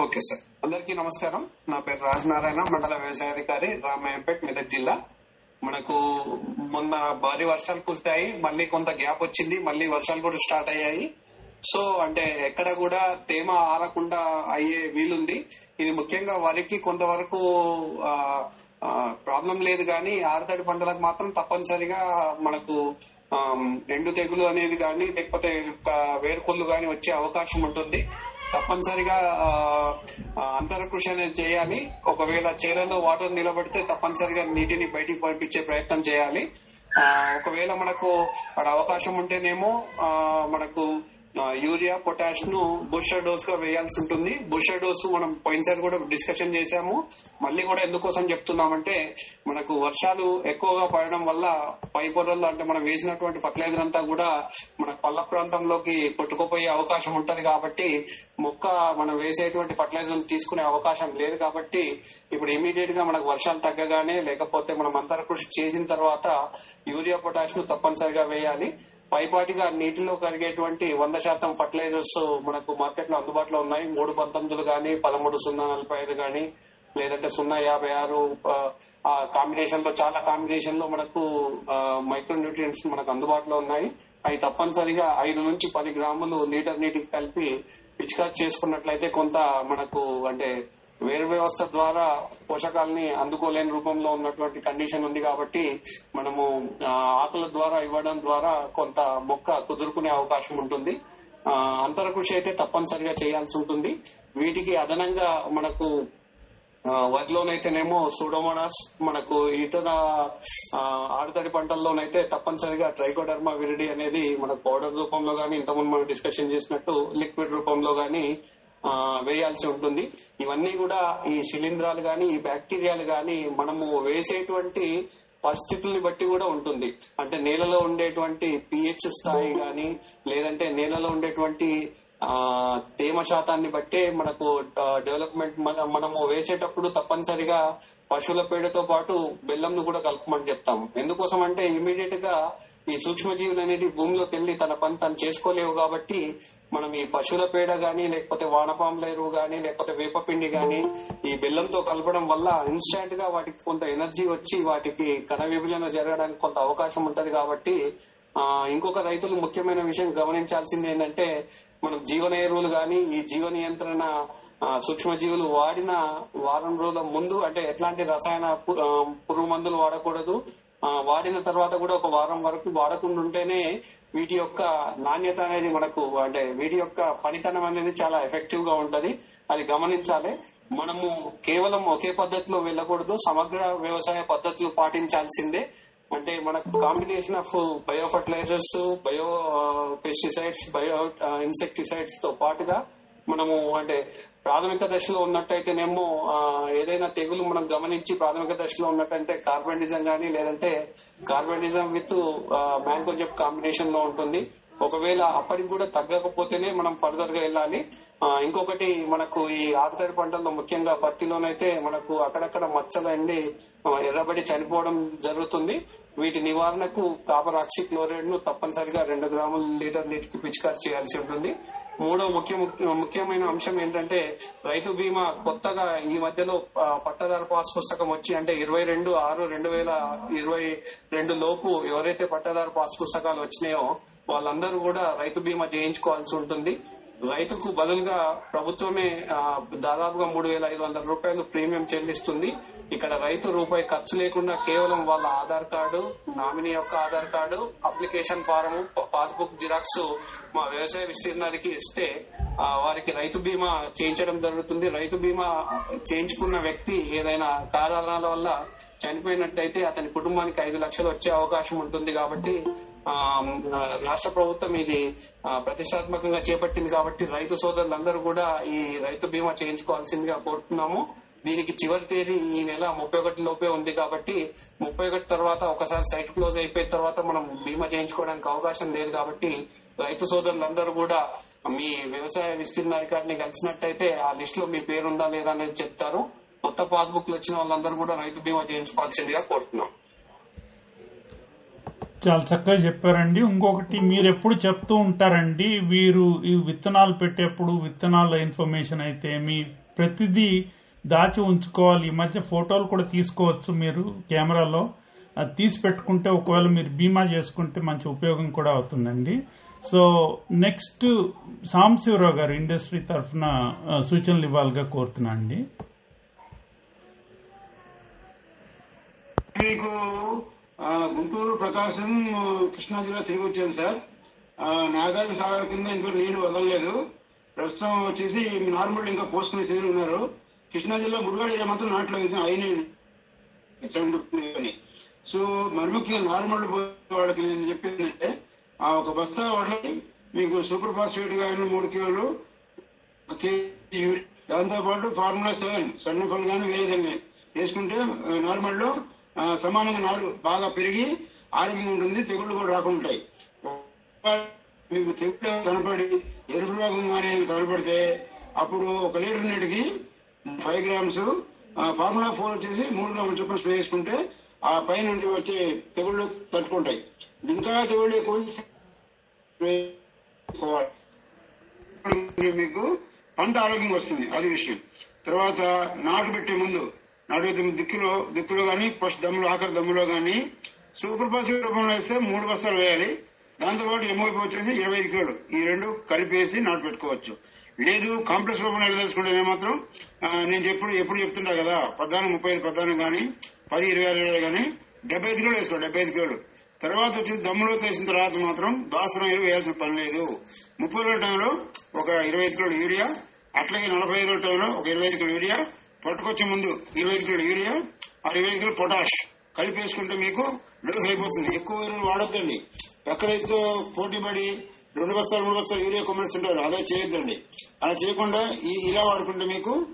Okay sir. అందరికీ నమస్కారం. నా పేరు రాజనారాయణ మండల వ్యవసాయాధికారి రామాయంపేట్ మెదక్ జిల్లా. మనకు మొన్న భారీ వర్షాలు కురిశాయి. మళ్ళీ కొంత గ్యాప్ వచ్చింది. మళ్ళీ వర్షాలు కూడా స్టార్ట్ అయ్యాయి. సో అంటే ఎక్కడ కూడా తేమ ఆరకుండా అయ్యే వీలుంది. ఇది ముఖ్యంగా వరికి కొంతవరకు ప్రాబ్లం లేదు కానీ ఆడతడి పంటలకు మాత్రం తప్పనిసరిగా మనకు ఎండు తెగులు అనేది కానీ లేకపోతే వేరుకొల్లు కానీ వచ్చే అవకాశం ఉంటుంది. తప్పనిసరిగా అంతరకృషి అంతర కృషి అనేది చేయాలి. ఒకవేళ చేలలో వాటర్ నిలబడితే తప్పనిసరిగా నీటిని బయటికి పంపించే ప్రయత్నం చేయాలి. ఒకవేళ మనకు అక్కడ అవకాశం ఉంటేనేమో మనకు యూరియా పొటాష్ను బూస్టర్ డోస్గా వేయాల్సి ఉంటుంది. బూస్టర్ డోస్ మనం పోయినసారి కూడా డిస్కషన్ చేశాము. మళ్ళీ కూడా ఎందుకోసం చెప్తున్నామంటే మనకు వర్షాలు ఎక్కువగా పడడం వల్ల పై పొరల్లో అంటే మనం వేసినటువంటి ఫర్టిలైజర్ అంతా కూడా మన పల్ల ప్రాంతంలోకి కొట్టుకుపోయే అవకాశం ఉంటది కాబట్టి మొక్క మనం వేసేటువంటి ఫర్టిలైజర్ తీసుకునే అవకాశం లేదు కాబట్టి ఇప్పుడు ఇమీడియట్గా మనకు వర్షాలు తగ్గగానే లేకపోతే మనం అంతర కృషి చేసిన తర్వాత యూరియా పొటాష్ను తప్పనిసరిగా వేయాలి. పైపాటిగా నీటిలో కరిగేటువంటి వంద శాతం ఫర్టిలైజర్స్ మనకు మార్కెట్లో అందుబాటులో ఉన్నాయి. మూడు పంతొమ్మిదిలు కానీ పదమూడు సున్నా నలభై ఐదు కానీ లేదంటే సున్నా యాభై ఆరు ఆ, ఆ కాంబినేషన్లో చాలా కాంబినేషన్లో మనకు మైక్రో న్యూట్రియంట్స్ మనకు అందుబాటులో ఉన్నాయి. అవి తప్పనిసరిగా ఐదు నుంచి పది గ్రాములు లీటర్ నీటికి కలిపి పిచికారి చేసుకున్నట్లయితే కొంత మనకు అంటే వేరు వ్యవస్థ ద్వారా పోషకాలని అందుకోలేని రూపంలో ఉన్నటువంటి కండిషన్ ఉంది కాబట్టి మనము ఆకుల ద్వారా ఇవ్వడం ద్వారా కొంత మొక్క కుదురుకునే అవకాశం ఉంటుంది. అంతర కృషి అయితే తప్పనిసరిగా చేయాల్సి ఉంటుంది. వీటికి అదనంగా మనకు వరిలోనైతేనేమో సూడోమోనాస్ మనకు ఇతర ఆడతడి పంటల్లోనైతే తప్పనిసరిగా ట్రైకోడర్మా విరిడి అనేది మనకు పౌడర్ రూపంలో గానీ ఇంతకుముందు మనం డిస్కషన్ చేసినట్టు లిక్విడ్ రూపంలో గానీ వేయాల్సి ఉంటుంది. ఇవన్నీ కూడా ఈ శిలీంధ్రాలు గాని ఈ బ్యాక్టీరియాలు గాని మనము వేసేటువంటి పరిస్థితుల్ని బట్టి కూడా ఉంటుంది. అంటే నేలలో ఉండేటువంటి పిహెచ్ స్థాయి గాని లేదంటే నేలలో ఉండేటువంటి ఆ తేమ శాతాన్ని బట్టే మనకు డెవలప్మెంట్ మనము వేసేటప్పుడు తప్పనిసరిగా పశువుల పేడతో పాటు బెల్లంను కూడా కలుపుమని చెప్తాము. ఎందుకోసం అంటే ఇమీడియట్గా ఈ సూక్ష్మజీవులు అనేది భూమిలోకి వెళ్ళి తన పని తను చేసుకోలేవు కాబట్టి మనం ఈ పశువుల పేడ గాని లేకపోతే వానపాముల ఎరువు గాని లేకపోతే వేపపిండి గాని ఈ బెల్లంతో కలపడం వల్ల ఇన్స్టాంట్గా వాటికి కొంత ఎనర్జీ వచ్చి వాటికి కణ విభజన జరగడానికి కొంత అవకాశం ఉంటది కాబట్టి ఆ ఇంకొక రైతులు ముఖ్యమైన విషయం గమనించాల్సింది ఏంటంటే మనం జీవన ఎరువులు గాని ఈ జీవ నియంత్రణ సూక్ష్మజీవులు వాడిన వారం రోజుల ముందు అంటే ఎట్లాంటి రసాయన పురుగు మందులు వాడకూడదు. వాడిన తర్వాత కూడా ఒక వారం వరకు వాడకుండా ఉంటేనే వీటి యొక్క నాణ్యత అనేది మనకు అంటే వీటి యొక్క పనితనం అనేది చాలా ఎఫెక్టివ్గా ఉంటది. అది గమనించాలి. మనము కేవలం ఒకే పద్ధతిలో వెళ్ళకూడదు సమగ్ర వ్యవసాయ పద్ధతులు పాటించాల్సిందే. అంటే మనకు combination of bio fertilizers bio pesticides bio ఇన్సెక్టిసైడ్స్తో పాటుగా మనము అంటే ప్రాథమిక దశలో ఉన్నట్టయితేనేమో ఏదైనా తెగులు మనం గమనించి ప్రాథమిక దశలో ఉన్నట్టయితే కార్బనిజం కానీ లేదంటే కార్బనిజం విత్ మ్యాంకోజెప్ కాంబినేషన్లో ఉంటుంది. ఒకవేళ అప్పటికి కూడా తగ్గకపోతేనే మనం ఫర్దర్గా వెళ్ళాలి ఇంకొకటి మనకు ఈ ఆరుతడి పంటల్లో ముఖ్యంగా పత్తిలోనైతే మనకు అక్కడక్కడ మచ్చలు అండి ఎర్రబడి చనిపోవడం జరుగుతుంది. వీటి నివారణకు కాపర్ ఆక్సి క్లోరైడ్ను తప్పనిసరిగా రెండు గ్రాముల లీటర్ నీటికి పిచికారి చేయాల్సి ఉంటుంది. మూడో ముఖ్య ముఖ్యమైన అంశం ఏంటంటే రైతు బీమా కొత్తగా ఈ మధ్యలో పట్టదారు పాస్ పుస్తకం వచ్చి అంటే ఇరవై రెండు ఆరు రెండు వేల ఇరవై రెండు లోపు ఎవరైతే పట్టదారు పాస్ పుస్తకాలు వచ్చినాయో వాళ్ళందరూ కూడా రైతు బీమా చేయించుకోవాల్సి ఉంటుంది. రైతుకు బదులుగా ప్రభుత్వమే దాదాపుగా మూడు వేల ఐదు వందల రూపాయలు ప్రీమియం చెల్లిస్తుంది. ఇక్కడ రైతు రూపాయి ఖర్చు లేకుండా కేవలం వాళ్ళ ఆధార్ కార్డు నామినీ యొక్క Aadhaar card application form passbook xerox మా వ్యవసాయ విస్తీర్ణానికి ఇస్తే వారికి రైతు బీమా చేయించడం జరుగుతుంది. రైతు బీమా చేయించుకున్న వ్యక్తి ఏదైనా కారణాల వల్ల చనిపోయినట్టయితే అతని కుటుంబానికి ఐదు లక్షలు వచ్చే అవకాశం ఉంటుంది కాబట్టి రాష్ట్ర ప్రభుత్వం ఇది ప్రతిష్టాత్మకంగా చేపట్టింది కాబట్టి రైతు సోదరులందరూ కూడా ఈ రైతు బీమా చేయించుకోవాల్సిందిగా కోరుతున్నాము. దీనికి చివరి తేదీ ఈ నెల ముప్పై ఒకటి లోపే ఉంది కాబట్టి ముప్పై ఒకటి తర్వాత ఒకసారి సైట్ క్లోజ్ అయిపోయిన తర్వాత మనం బీమా చేయించుకోవడానికి అవకాశం లేదు కాబట్టి రైతు సోదరులందరూ కూడా మీ వ్యవసాయ విస్తీర్ణాధికారిని కలిసినట్టయితే ఆ లిస్ట్లో మీ పేరు ఉందా లేదా అనేది చెప్తారు. కొత్త పాస్బుక్ వచ్చిన వాళ్ళందరూ కూడా రైతు బీమా చేయించుకోవాల్సిందిగా కోరుతున్నాం. చాలా చక్కగా చెప్పారండి. ఇంకొకటి మీరు ఎప్పుడు చెప్తూ ఉంటారండి వీరు ఈ విత్తనాలు పెట్టేప్పుడు విత్తనాల ఇన్ఫర్మేషన్ అయితే మీ ప్రతిదీ దాచి ఉంచుకోవాలి. ఈ మధ్య ఫోటోలు కూడా తీసుకోవచ్చు మీరు కెమెరాలో. అది తీసి పెట్టుకుంటే ఒకవేళ మీరు బీమా చేసుకుంటే మంచి ఉపయోగం కూడా అవుతుందండి. సో నెక్స్ట్ సాంబశివరావు గారు ఇండస్ట్రీ తరఫున సూచనలు ఇవ్వాలిగా కోరుతున్నా అండి. మీకు గుంటూరు ప్రకాశం కృష్ణా జిల్లా తిరిగి వచ్చాను సార్. నాగార్జున సాగర్ కింద ఇంకా నీరు వదలలేదు. ప్రస్తుతం వచ్చేసి నార్మల్ ఇంకా పోస్ట్ మెసేజ్ ఉన్నారు. కృష్ణా జిల్లా గుడివాడ ఏరియా మాత్రం నాట్లేదు అయినాయి సో మరి ముఖ్యంగా నార్మల్ వాళ్ళకి నేను చెప్పింది అంటే ఆ ఒక బస్తా వాళ్ళకి మీకు సూపర్ ఫాస్ఫేట్ కానీ మూడు కిలోలు దాంతోపాటు దాంతో పాటు ఫార్ములా సెవెన్ సన్న పళ్ళు కానీ వేయదండి వేసుకుంటే నార్మల్లో సమానంగా నాడు బాగా పెరిగి ఆరోగ్యం ఉంటుంది తెగుళ్ళు కూడా రాకుంటాయి మీకు తెగుళ్ళు కనపడి ఎరుపు రోగం కానీ కనపడితే అప్పుడు ఒక లీటర్ నీటికి ఫైవ్ గ్రామ్స్ ఫార్ములా ఫోర్ వచ్చేసి మూడు గ్రాముల చొప్పున స్ప్రే చేసుకుంటే ఆ పైన నుండి వచ్చే తెగుళ్ళు తట్టుకుంటాయి. ఇంకా తెగుళ్ళు ఎక్కువ స్ప్రే మీకు పంట ఆరోగ్యం వస్తుంది అది విషయం. తర్వాత నాటు పెట్టే ముందు నాటు తొమ్మిది దిక్కులో దిక్కులో కానీ ఫస్ట్ దమ్ములో ఆఖరి దమ్ములో కానీ సూపర్ ఫాస్ఫేట్ రూపంలో వేస్తే మూడు బస్తాలు వేయాలి. దాంతో పాటు ఎంఓపి వచ్చేసి ఇరవై ఐదు కిలోలు. ఈ రెండు కలిపేసి నాటు పెట్టుకోవచ్చు. లేదు కాంప్లెక్స్ రూపంలో వెళ్ళదలుచుకుంటే మాత్రం నేను ఎప్పుడు ఎప్పుడు చెప్తుంటా కదా పద్నాలుగు ముప్పై ఐదు పద్నాలుగు కానీ పది ఇరవై ఆరు ఇరవై కానీ డెబ్బై ఐదు కిలోలు వేసుకో డెబ్బై ఐదు కిలోలు. తర్వాత వచ్చి దమ్ములో తీసిన తర్వాత మాత్రం దాసరం ఎరువు వేయాల్సిన పని లేదు. ముప్పై రోజుల టైంలో ఒక ఇరవై ఐదు కిలోలు యూరియా అట్లాగే నలభై రోజుల టైంలో ఒక ఇరవై ఐదు కిలోలు యూరియా పట్టుకొచ్చే ముందు ఇరవై ఐదు కిలోలు యూరియా ఆ ఇరవై ఐదు పొటాష్. కలిపి వేసుకుంటే మీకు డోస్ అయిపోతుంది. ఎక్కువ ఎరువులు వాడొద్దండి. ఎక్కడైతే పోటీ పడి రెండు బస్తాలు మూడు బస్తాలు యూరియా కొమ్మరిస్తుంటారు అదే చేయొద్దండి. అలా చేయకుండా ఈ ఇలా వాడుకుంటే మీకు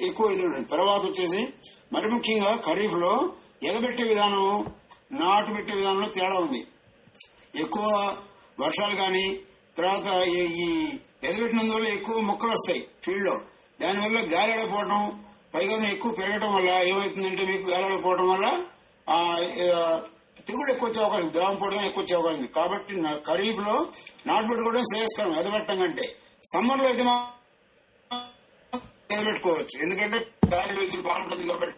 ఎక్కువ ఇది ఉంటుంది. తర్వాత వచ్చేసి మరి ముఖ్యంగా ఖరీఫ్లో ఎగబెట్టే విధానం నాటు పెట్టే విధానంలో తేడా ఉంది. ఎక్కువ వర్షాలు కానీ తర్వాత ఈ- ఈ ఎదబెట్టినందువల్ల ఎక్కువ మొక్కలు వస్తాయి ఫీల్డ్లో దానివల్ల గాలి ఎడపోవడం పైగానే ఎక్కువ పెరగడం వల్ల ఏమవుతుందంటే మీకు గాలి వల్ల ఆ, ఎక్కువ వచ్చే అవకాశం దోమ పోవడం ఎక్కువ వచ్చే అవకాశం ఉంది. కాబట్టి ఖరీఫ్లో నాటు పెట్టుకోవడం శ్రేయస్కరం ఎదబెట్టడం కంటే. సమ్మర్లో అయితే ఎదబెట్టుకోవచ్చు ఎందుకంటే గాలి వెలుతురు బాగుంటుంది కాబట్టి.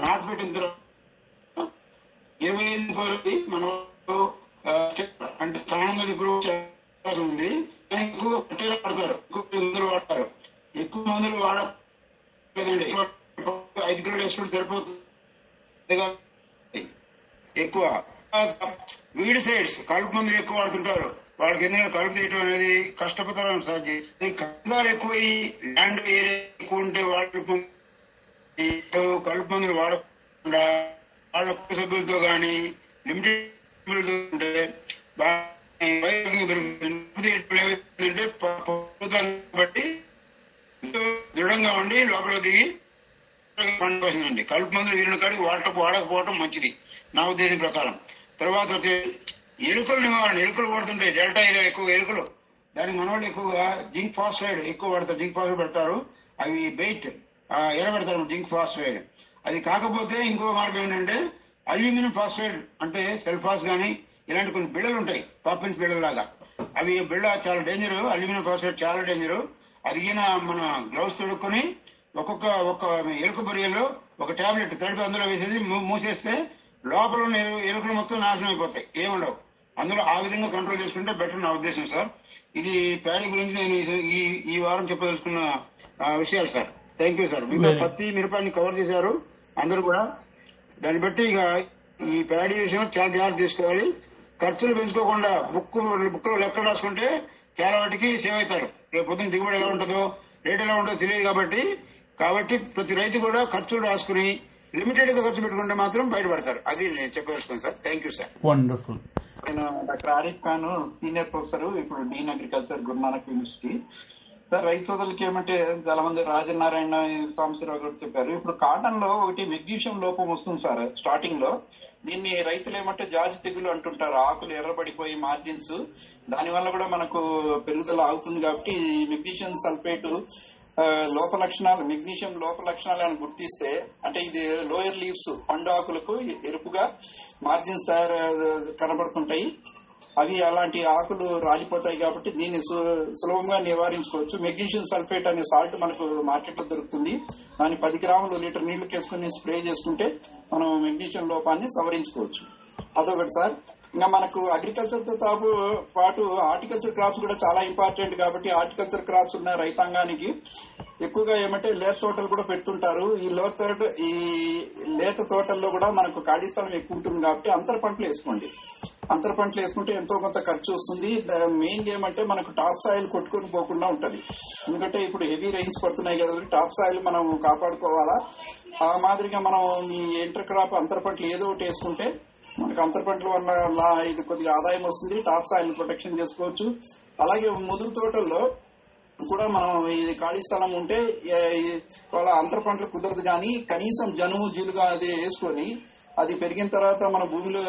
నాటు పెట్టిన తర్వాత ఏమైంది మనం అంటే ప్రాణం ఇప్పుడు ఉంది. ఎక్కువ వాడతారు. ఎక్కువ మందులు వాడతారు. ఎక్కువ మందులు వాడలేదండి ఐదు కిలోలు వేసుకుంటే సరిపోతుంది. ఎక్కువ. వీడి సైడ్స్ కలుపు మందులు ఎక్కువ వాడుతుంటారు. వాళ్ళకి ఎందుకంటే కలుపు తీయటం అనేది కష్టపడతారు సాధ్యం కలుపుదారు ఎక్కువ ల్యాండ్ ఏరియా ఎక్కువ ఉంటే వాళ్ళు కలుపు మందులు వాడకుండా వాళ్ళ కుటుంబ సభ్యులతో కానీ లిమిటెడ్ సభ్యులతో ఉంటే బాగా బట్టి దృఢంగా ఉండి లోపల దిగి పండుగ వస్తుందండి కలుపు మందులు వీరిన కాడికి వాడక వాడకపోవడం మంచిది నా ఉద్దేశం ప్రకారం తర్వాత వచ్చి ఎలుకలు నివారణ ఎలుకలు వాడుతుంటాయి డెల్టా ఏరియా ఎక్కువ ఎలుకలు దానికి మనవాళ్ళు ఎక్కువగా జింక్ ఫాస్ఫైడ్ ఎక్కువ వాడతారు జింక్ ఫాస్ఫైడ్ పెడతారు అవి బెయిట్ ఎలా పెడతారు జింక్ ఫాస్ఫైడ్ అది కాకపోతే ఇంకో మార్గం ఏంటంటే అల్యూమినియం ఫాస్ఫైడ్ అంటే సెల్ఫాస్ కానీ ఇలాంటి కొన్ని బిళ్ళలు ఉంటాయి. పాపిన్స్ బిళ్ళల లాగా అవి బిళ్ళ చాలా డేంజర్ అల్యూమినియం ఫాస్ఫైడ్ చాలా డేంజర్ అదిగిన మన గ్లౌస్ తొడుక్కొని ఒక్కొక్క ఒక్క ఎలుక బొరియల్లో ఒక టాబ్లెట్ తడిపి అందులో వేసేసి మూసేస్తే లోపల ఉన్న ఎలు- ఎలుకలు మొత్తం నాశనం అయిపోతాయి. ఏముండవు. అందులో ఆ విధంగా కంట్రోల్ చేసుకుంటే బెటర్ నా ఉద్దేశం సార్ ఇది ప్యాడీ గురించి నేను ఈ- ఈ వారం చెప్పదలుచుకున్న విషయాలు sir thank you sir Very- పత్తి మిరపాన్ని కవర్ చేశారు అందరూ కూడా. దాన్ని బట్టి ఇక ఈ ప్యాడీ విషయం చాలా జాగ్రత్త తీసుకోవాలి. ఖర్చులు పెంచుకోకుండా బుక్ బుక్ లెక్క రాసుకుంటే చాలా వాటికి సేవ్ అవుతారు. రేపు పొద్దున్న దిగుబడి ఎలా ఉంటుందో రేట్ ఎలా ఉంటుందో తెలియదు కాబట్టి కాబట్టి ప్రతి రైతు కూడా ఖర్చులు రాసుకుని లిమిటెడ్గా ఖర్చు పెట్టుకుంటే మాత్రం బయటపడతారు. అది నేను చెప్పదలుచుకున్నాను sir. Thank you sir wonderful నేను doctor Arif Khan senior professor ఇప్పుడు dean agriculture Guru Nanak university. Sir రైతు సోదరులకి ఏమంటే చాలా మంది రాజనారాయణ సాంబశివరావు గారు చెప్పారు. ఇప్పుడు కాటన్లో ఒకటి మెగ్నీషియం లోపం వస్తుంది సార్ స్టార్టింగ్లో. దీన్ని రైతులు ఏమంటే జాజి తెగులు అంటుంటారు. ఆకులు ఎర్రబడిపోయి మార్జిన్స్. దాని వల్ల కూడా మనకు పెరుగుదల అవుతుంది కాబట్టి మెగ్నీషియం సల్ఫేట్ లోప లక్షణాలు మెగ్నీషియం లోప లక్షణాలు అని గుర్తిస్తే అంటే ఇది లోయర్ లీవ్స్ పండు ఆకులకు ఎరుపుగా మార్జిన్స్ తయారు కనబడుతుంటాయి. అవి అలాంటి ఆకులు రాలిపోతాయి కాబట్టి దీన్ని సు- సులభంగా నివారించుకోవచ్చు. మెగ్నీషియం సల్ఫేట్ అనే సాల్ట్ మనకు మార్కెట్లో దొరుకుతుంది. దాన్ని పది గ్రాములు లీటర్ నీళ్ళు కేసుకుని స్ప్రే చేసుకుంటే మనం మెగ్నీషియం లోపాన్ని సవరించుకోవచ్చు. అదొకటి సార్. ఇంకా మనకు అగ్రికల్చర్తో తాపు పాటు హార్టికల్చర్ క్రాప్స్ కూడా చాలా ఇంపార్టెంట్ కాబట్టి హార్టికల్చర్ క్రాప్స్ ఉన్న రైతాంగానికి ఎక్కువగా ఏమంటే లేత తోటలు కూడా పెడుతుంటారు. ఈ లోత తోట ఈ లేత తోటల్లో కూడా మనకు ఖాళీ స్థలం ఎక్కువ ఉంటుంది కాబట్టి అంతర పంటలు వేసుకోండి. అంతర పంటలు వేసుకుంటే ఎంతో కొంత ఖర్చు వస్తుంది. మెయిన్ ఏమంటే మనకు టాప్ సాయిల్ కొట్టుకొని పోకుండా ఉంటది. ఎందుకంటే ఇప్పుడు హెవీ రైన్స్ పడుతున్నాయి కదా టాప్ సాయిల్ మనం కాపాడుకోవాలా? ఆ మాదిరిగా మనం ఈ ఇంటర్ క్రాప్ అంతర పంటలు ఏదో ఒకటి వేసుకుంటే మనకు అంతర పంటల వల్ల ఇది కొద్దిగా ఆదాయం వస్తుంది. టాప్ సాయిల్ ప్రొటెక్షన్ చేసుకోవచ్చు. అలాగే ముదురు తోటల్లో కూడా మనం ఇది ఖాళీ స్థలం ఉంటే వాళ్ళ అంతర పంటలు కుదరదు కానీ కనీసం జనుము జీలుగా అది వేసుకొని అది పెరిగిన తర్వాత మన భూమిలో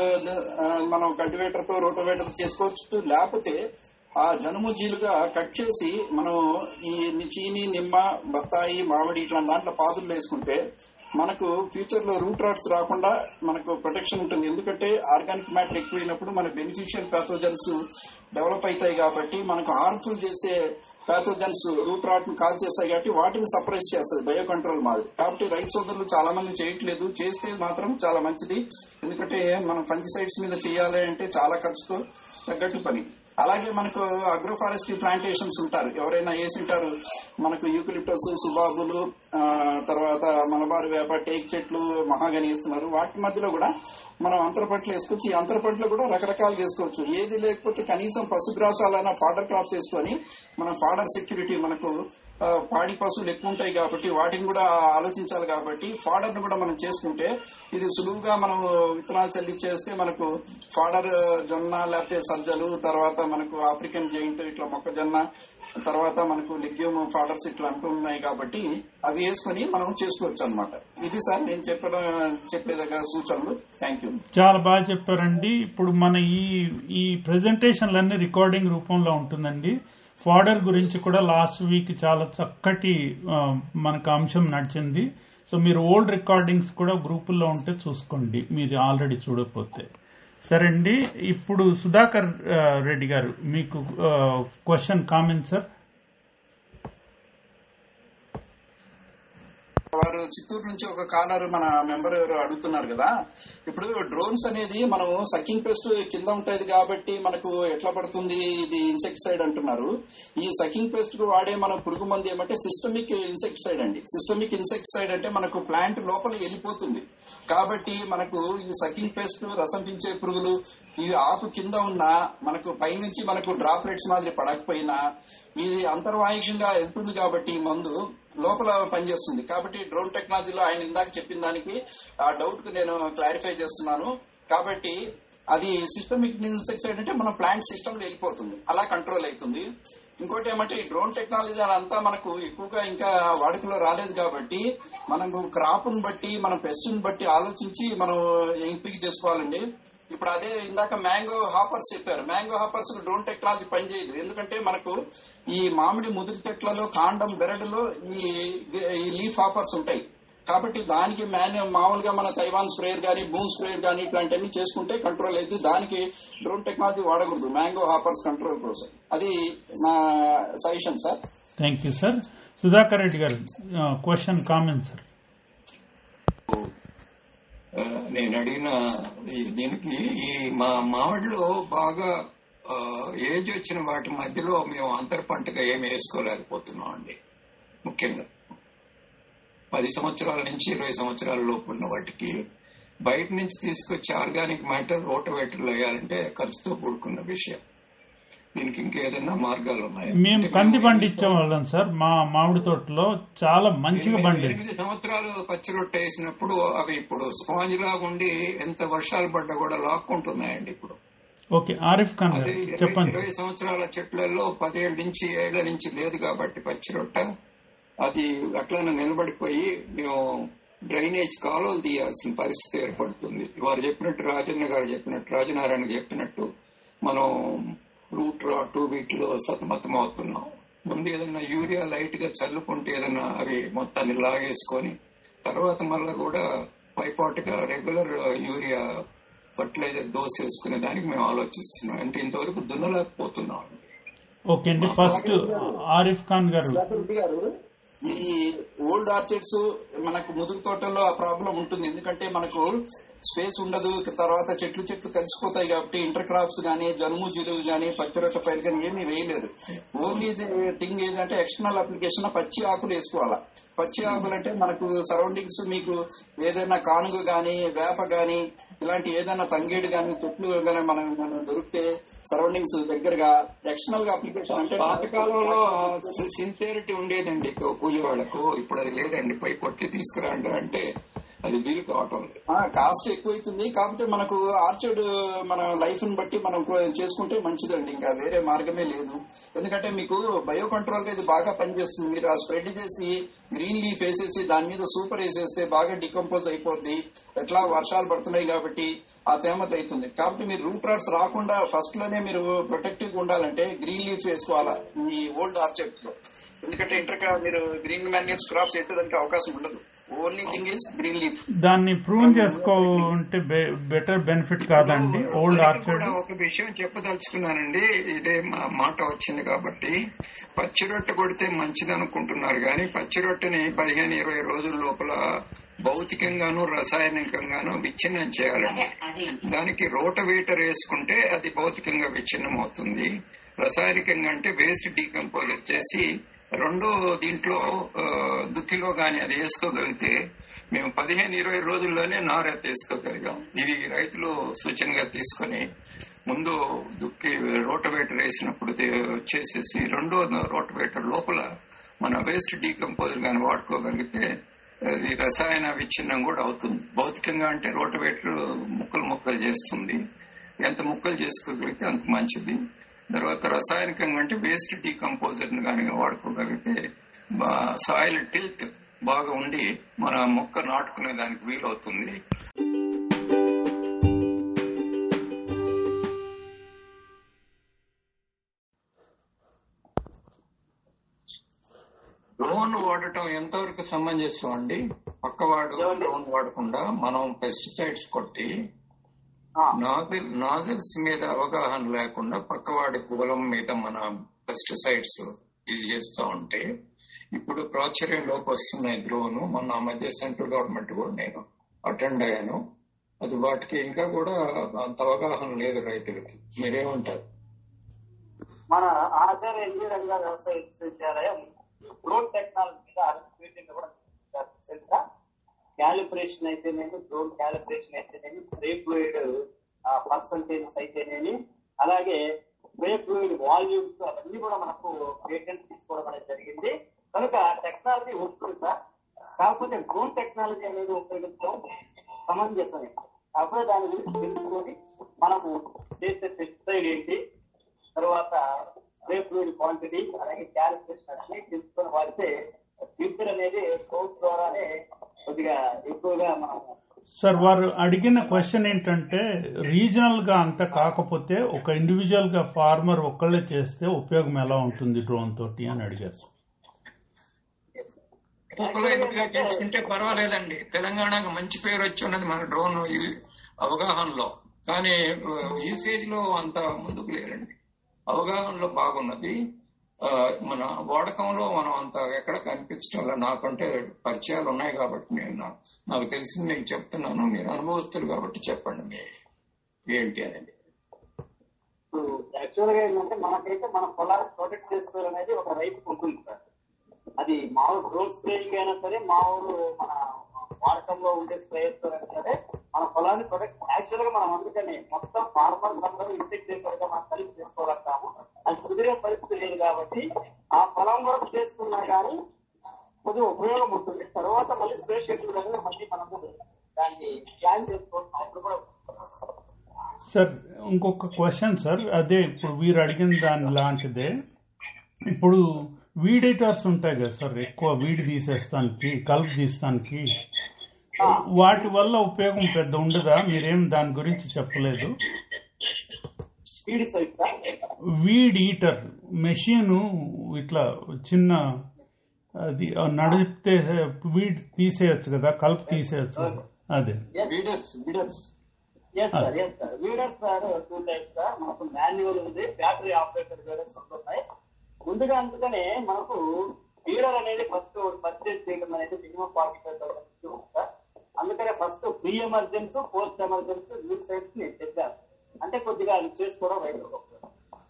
మనం కల్టివేటర్తో రోటోవేటర్ చేసుకోవచ్చు. లేకపోతే ఆ జనుము జీలుగా కట్ చేసి మనం ఈ చీని నిమ్మ బత్తాయి మామిడి ఇట్లాంటి దాంట్లో పాదులు వేసుకుంటే మనకు ఫ్యూచర్లో రూట్ రాట్స్ రాకుండా మనకు ప్రొటెక్షన్ ఉంటుంది. ఎందుకంటే ఆర్గానిక్ మ్యాటర్ ఎక్కువైనప్పుడు మన బెనిఫిషియల్ ప్యాథోజన్స్ డెవలప్ అవుతాయి కాబట్టి మనకు హార్మ్ఫుల్ చేసే ప్యాథోజన్స్ రూట్ రాట్ను కాల్ చేస్తాయి కాబట్టి వాటిని సప్రెస్ చేస్తుంది బయో కంట్రోల్ మాది కాబట్టి రైతు సోదరులు చాలా మంది చేయట్లేదు. చేస్తే మాత్రం చాలా మంచిది. ఎందుకంటే మనం ఫంజిసైడ్స్ మీద చేయాలి అంటే చాలా ఖర్చుతో తగ్గట్టు పని. అలాగే మనకు అగ్రో ఫారెస్ట్రీ ప్లాంటేషన్స్ ఉంటారు. ఎవరైనా వేసింటారు మనకు యూకలిప్టస్ సుబాబులు తర్వాత మలబార్ వేప టేక్ చెట్లు మహాగని వేస్తున్నారు. వాటి మధ్యలో కూడా మనం అంతర పంటలు వేసుకోవచ్చు. ఈ అంతర పంటలు కూడా రకరకాలు వేసుకోవచ్చు. ఏది లేకపోతే కనీసం పశుగ్రాసాలైనా ఫాడర్ క్రాప్స్ వేసుకొని మనం ఫాడర్ సెక్యూరిటీ మనకు పాడి పశువులు ఎక్కువ ఉంటాయి కాబట్టి వాటిని కూడా ఆలోచించాలి కాబట్టి ఫాడర్ను కూడా మనం చేసుకుంటే ఇది సులువుగా మనం విత్తనాలు చల్లించేస్తే మనకు ఫాడర్ జొన్న లేకపోతే సజ్జలు తర్వాత మనకు ఆఫ్రికన్ జైంట్ ఇట్లా మొక్కజొన్న తర్వాత మనకు లెగ్యూమ్ ఫాడర్స్ ఇట్లా అంటూ ఉన్నాయి కాబట్టి అవి వేసుకొని మనం చేసుకోవచ్చు అన్నమాట. ఇది సార్ నేను చెప్పడం చెప్పేదగ్గ సూచనలు. థ్యాంక్ యూ చాలా బాగా చెప్పారండి. ఇప్పుడు మన ఈ ఈ ప్రెజెంటేషన్లన్నీ రికార్డింగ్ రూపంలో ఉంటుందండి. ఫాడర్ గురించి కూడా లాస్ట్ వీక్ చాలా చక్కటి మనకు అంశం నడిచింది. సో మీరు ఓల్డ్ రికార్డింగ్స్ కూడా గ్రూపుల్లో ఉంటే చూసుకోండి. మీరు ఆల్రెడీ చూడకపోతే. సరే అండి ఇప్పుడు సుధాకర్ రెడ్డి గారు మీకు క్వశ్చన్ కామెంట్ సార్? వారు చిత్తూరు నుంచి ఒక కాలర్ మన మెంబర్ ఎవరు అడుగుతున్నారు కదా. ఇప్పుడు డ్రోన్స్ అనేది మనం సకింగ్ పెస్ట్ కింద ఉంటది కాబట్టి మనకు ఎట్లా పడుతుంది? ఇది ఇన్సెక్టిసైడ్ అంటున్నారు. ఈ సకింగ్ పెస్ట్కు వాడే మన పురుగు మందు ఏమంటే సిస్టమిక్ ఇన్సెక్టిసైడ్ అండి. సిస్టమిక్ ఇన్సెక్టిసైడ్ అంటే మనకు ప్లాంట్ లోపల వెళ్ళిపోతుంది. కాబట్టి మనకు ఈ సకింగ్ పెస్ట్ రసం పించే పురుగులు ఇవి ఆకు కింద ఉన్న మనకు పైనుంచి మనకు డ్రాప్లెట్స్ మాదిరి పడకపోయినా ఇది అంతర్వాహికంగా వెళ్తుంది కాబట్టి ఈ మందు లోపల పనిచేస్తుంది. కాబట్టి డ్రోన్ టెక్నాలజీలో ఆయన ఇందాక చెప్పిన దానికి ఆ డౌట్కు నేను క్లారిఫై చేస్తున్నాను. కాబట్టి అది సిస్టమిక్ ఇన్సెక్సైడ్ అంటే మన ప్లాంట్ సిస్టమ్ వెళ్ళిపోతుంది. అలా కంట్రోల్ అవుతుంది. ఇంకోటి ఏమంటే ఈ డ్రోన్ టెక్నాలజీ అంతా మనకు ఎక్కువగా ఇంకా వాడుకలో రాలేదు కాబట్టి మనకు క్రాప్ను బట్టి మన పెస్ట్ని బట్టి ఆలోచించి మనం ఎంపిక చేసుకోవాలండి. ఇప్పుడు అదే ఇందాక మ్యాంగో హాపర్స్ చెప్పారు. మ్యాంగో హాపర్స్ డ్రోన్ టెక్నాలజీ పనిచేయదు. ఎందుకంటే మనకు ఈ మామిడి ముదిరి చెట్లలో కాండం బెరడులో ఈ ఈ లీఫ్ హాపర్స్ ఉంటాయి. కాబట్టి దానికి మ్యాన్ మామూలుగా మన తైవాన్ స్ప్రేయర్ కానీ బూమ్ స్ప్రేయర్ కానీ ఇట్లాంటివన్నీ చేసుకుంటే కంట్రోల్ అయితే దానికి డ్రోన్ టెక్నాలజీ వాడకూడదు. మ్యాంగో హాపర్స్ కంట్రోల్ కోసం. అది నా suggestion sir thank you sir Sudhakar Reddy గారు క్వశ్చన్ కామెంట్ సార్ నేను అడిగిన ఈ- దీనికి ఈ మా మామిడిలో బాగా ఏజ్ వచ్చిన వాటి మధ్యలో మేము అంతర పంటగా ఏమి వేసుకోలేకపోతున్నాం అండి. ముఖ్యంగా పది సంవత్సరాల నుంచి ఇరవై సంవత్సరాల లోపు ఉన్న వాటికి బయట నుంచి తీసుకొచ్చి ఆర్గానిక్ మ్యాటర్ రోటవేటర్లు వేయాలంటే ఖర్చుతో కూడుకున్న విషయం. దీనికి ఇంకేదైనా మార్గాలు ఉన్నాయా? మేము కంది మేము పండించే వాళ్ళం సార్ మా మామిడి తోటలో చాలా మంచిగా పండింది ఎనిమిది సంవత్సరాలు పచ్చి రొట్టె వేసినప్పుడు అవి ఇప్పుడు స్పాంజ్ లాగా ఉండి ఎంత వర్షాలు పడ్డా కూడా లాక్కుంటున్నాయండి ఇప్పుడు. ఓకే ఆరిఫ్ ఖాన్ గారు ఇరవై- చెప్పండి. ఇరవై సంవత్సరాల చెట్లలో పదేళ్ళ నుంచి ఏళ్ళ నుంచి లేదు కాబట్టి పచ్చి రొట్టె. అది అట్లానే నిలబడిపోయి మేము డ్రైనేజ్ కాలువలు తీయాల్సిన పరిస్థితి ఏర్పడుతుంది. వారు చెప్పినట్టు రాజన్న గారు చెప్పినట్టు రాజనారాయణ చెప్పినట్టు మనం రూట్ రాటు వీటిలో సతమతం అవుతున్నాం. ముందు ఏదైనా యూరియా లైట్గా చల్లుకుంటే ఏదైనా అవి మొత్తాన్ని లాగేసుకొని తర్వాత మళ్ళా కూడా పైపాటుగా రెగ్యులర్ యూరియా ఫర్టిలైజర్ డోస్ వేసుకునే దానికి మేము ఆలోచిస్తున్నాం. అంటే ఇంతవరకు దున్నలేకపోతున్నాం. ఓకే అండి ఫస్ట్ ఆరిఫ్ ఖాన్ గారు ఈ ఓల్డ్ ఆర్చిడ్స్ మనకు ముదుగు తోటల్లో ఆ ప్రాబ్లం ఉంటుంది. ఎందుకంటే మనకు స్పేస్ ఉండదు తర్వాత చెట్లు చెట్లు కలిసిపోతాయి కాబట్టి ఇంటర్ క్రాప్స్ కానీ జనుము జిలుగు కానీ పచ్చి రొట్టె పైరు కానీ ఏమీ వేయలేదు. ఓన్లీ థింగ్ ఏంటంటే ఎక్స్టర్నల్ అప్లికేషన్ పచ్చి ఆకులు వేసుకోవాలా. పచ్చి ఆకులు అంటే మనకు సరౌండింగ్స్ మీకు ఏదైనా కానుగ కానీ వేప కానీ ఇలాంటి ఏదైనా తంగేడు కానీ చెట్లు కానీ మనం దొరికితే సరౌండింగ్స్ దగ్గరగా ఎక్స్టర్నల్గా అప్లికేషన్ అంటే పాతకాలంలో సిన్సియరిటీ ఉండేదండి. కూలి వాళ్ళకు. ఇప్పుడు అది లేదండి. పై కొట్టి తీసుకురండి అంటే అది వీలు కావటం కాస్ట్ ఎక్కువైతుంది కాకపోతే మనకు ఆర్చర్డ్ మన లైఫ్ని బట్టి మనం చేసుకుంటే మంచిదండి. ఇంకా వేరే మార్గమే లేదు. ఎందుకంటే మీకు బయో కంట్రోల్గా ఇది బాగా పనిచేస్తుంది. మీరు ఆ స్ప్రెడ్ చేసి గ్రీన్ లీఫ్ వేసేసి దాని మీద సూపర్ వేసేస్తే బాగా డికంపోజ్ అయిపోద్ది. ఎట్లా వర్షాలు పడుతున్నాయి కాబట్టి ఆ తేమత అవుతుంది కాబట్టి మీరు రూట్ రాట్స్ రాకుండా ఫస్ట్లోనే మీరు ప్రొటెక్టివ్ ఉండాలంటే గ్రీన్ లీఫ్ వేసుకోవాలా ఈ ఓల్డ్ ఆర్చర్డ్లో. ఎందుకంటే ఇంటర్ మీరు గ్రీన్ మ్యాన్యూర్స్ క్రాప్స్ వేసేదానికి అవకాశం ఉండదు. Only thing is green leaf దాన్ని ప్రూవ్ చేసుకోంటే బెటర్ బెనిఫిట్ కాదండి. ఓల్డ్ ఆర్చర్డ్ ఒక విషయం చెప్పదలుచుకున్నానండి. ఇదే మా మాట వచ్చింది కాబట్టి. పచ్చి రొట్టె కొడితే మంచిది అనుకుంటున్నారు కానీ పచ్చి రొట్టెని పదిహేను ఇరవై రోజుల లోపల భౌతికంగాను రసాయనికంగాను విచ్ఛిన్నం చేయాలండి. దానికి రోటవీటర్ వేసుకుంటే అది భౌతికంగా విచ్ఛిన్నం అవుతుంది రసాయనికంగా అంటే వేస్ట్ డీకంపోజర్ చేసి రెండో దీంట్లో దుక్కిలో కానీ అది వేసుకోగలిగితే మేము పదిహేను ఇరవై రోజుల్లోనే నారెత్త వేసుకోగలిగాం. ఇది రైతులు సూచనగా తీసుకొని ముందు దుక్కి రోటవేటర్ వేసినప్పుడు వచ్చేసేసి చేసేసి రెండో రోటవేటర్ లోపల మన వేస్ట్ డీకంపోజర్ కానీ వాడుకోగలిగితే అది రసాయన విచ్ఛిన్నం కూడా అవుతుంది. భౌతికంగా అంటే రోటవేటర్ ముక్కలు ముక్కలు చేస్తుంది. ఎంత ముక్కలు చేసుకోగలిగితే అంత మంచిది. తర్వాత రసాయనికంగా అంటే వేస్ట్ డీకంపోజర్ కానీ వాడుకోగలిగితే సాయిల్ టిల్త్ బాగా ఉండి మన మొక్క నాటుకునే దానికి వీలవుతుంది. డ్రోన్ వాడటం ఎంతవరకు సమంజసం అండి? పక్కవాడు డ్రోన్ వాడకుండా మనం పెస్టిసైడ్స్ కొట్టి నాజిల్ నాజిల్స్ మీద అవగాహన లేకుండా పక్కవాడి పొలం మీద మన పెస్టిసైడ్స్ ఇది చేస్తూ ఉంటే ఇప్పుడు ప్రాచుర్యంలోకి వస్తున్నాయి డ్రోన్. మొన్న మధ్య సెంట్రల్ గవర్నమెంట్ కూడా నేను అటెండ్ అయ్యాను. అది వాటికి ఇంకా కూడా అంత అవగాహన లేదు రైతులకి. మీరేమంటారు? మన ఆచార్య ఎన్జీ రంగా వ్యవసాయ విశ్వవిద్యాలయం డ్రోన్ టెక్నాలజీ మీద కూడా క్యాలిబ్రేషన్ అయితేనేమి డ్రోన్ క్యాలిబ్రేషన్ అయితేనేమి స్ప్రే ఫ్లూయిడ్ పర్సంటేజెస్ అయితేనేమి అలాగే స్ప్రే ఫ్లూయిడ్ వాల్యూమ్స్ అవన్నీ కూడా మనకు పేటెంట్ తీసుకోవడం అనేది జరిగింది. కనుక టెక్నాలజీ వస్తుంది సార్. కాకపోతే డ్రోన్ టెక్నాలజీ అనేది ఉపయోగించడం సమంజసమే. అప్పుడే దాని గురించి తెలుసుకొని మనము చేసే పెస్టిసైడ్ ఏంటి తర్వాత స్ప్రే ఫ్లూయిడ్ క్వాంటిటీ అలాగే క్యాలిక్యులేషన్ అన్ని తెలుసుకొని వాడితే ఫ్యూచర్ అనేది కోర్స్ ద్వారానే కొద్దిగా ఎక్కువగా మనం సార్ వారు అడిగిన క్వశ్చన్ ఏంటంటే రీజనల్గా అంత కాకపోతే ఒక ఇండివిజువల్గా ఫార్మర్ ఒక్కళ్ళే చేస్తే ఉపయోగం ఎలా ఉంటుంది డ్రోన్ తోటి అని అడిగారు సార్. చేసుకుంటే పర్వాలేదండి. తెలంగాణకు మంచి పేరు వచ్చి ఉన్నది మన డ్రోన్ అవగాహనలో. కానీ యూసేజ్లో అంత ముందుకు లేరండి. అవగాహనలో బాగున్నది. మన వాడకంలో మనం అంత ఎక్కడ కనిపించడం నాకంటే పరిచయాలు ఉన్నాయి కాబట్టి నేను నాకు తెలిసింది మీకు చెప్తున్నాను. మీరు అనుభవస్తులు కాబట్టి చెప్పండి మీ ఏంటి అనేది? యాక్చువల్గా ఏంటంటే మనకైతే మన పొలాన్ని ప్రొటెక్ట్ చేసుకోవాలనేది ఒక రైతు ఉంటుంది సార్. అది మామూలు డ్రోన్ స్ప్రేయింగ్ అయినా సరే మామూలు మన వాడకంలో ఉండే స్ప్రేయర్స్ అయినా సరే మన పొలాన్ని ప్రొటెక్ట్ యాక్చువల్గా మనం అందుకని మొత్తం ఫార్మర్స్ అందరూ ఇంటిగ్రేటెడ్గా మనం కలిసి చేసుకోగలుగుతాము. అది కుదిరే పరిస్థితి లేదు కాబట్టి ఆ పొలం వరకు చేసుకున్నా కానీ కొద్దిగా ఉపయోగం ఉంటుంది. తర్వాత మళ్ళీ స్ప్రే షెడ్యూల్ అనేది మళ్ళీ మనము దాన్ని ప్లాన్ చేసుకోవడం అప్పుడు కూడా సార్ ఇంకొక క్వశ్చన్ సార్ అదే ఇప్పుడు వీరు అడిగిన దాని లాంటిదే. ఇప్పుడు వీడేటర్స్ ఉంటాయి కదా సార్ ఎక్కువ వీడి తీసేస్తానికి కలుపు తీస్తానికి వాటి వల్ల ఉపయోగం పెద్ద ఉండదా? మీరేం దాని గురించి చెప్పలేదు. వీడ్ ఈటర్ మెషిన్ ఇట్లా చిన్న అది నడిపితే వీడ్ తీసేయచ్చు కదా కలుపు తీసేయచ్చు. అదే. Sir yes sir weeders sir two types sir. మనకు మాన్యువల్ ఉంది బ్యాటరీ ఆపరేటెడ్ వీడర్స్ ఉంటున్నాయి ముందుగా అందుకనే మనకు వీడర్ అనేది ఫస్ట్ పర్చేజ్ చేయడం అనేది minimum forty five thousand. First pre emergency post emergence you సైడ్స్ నేను చెప్పాను. అంటే కొద్దిగా అది చేసుకోవడం రైతు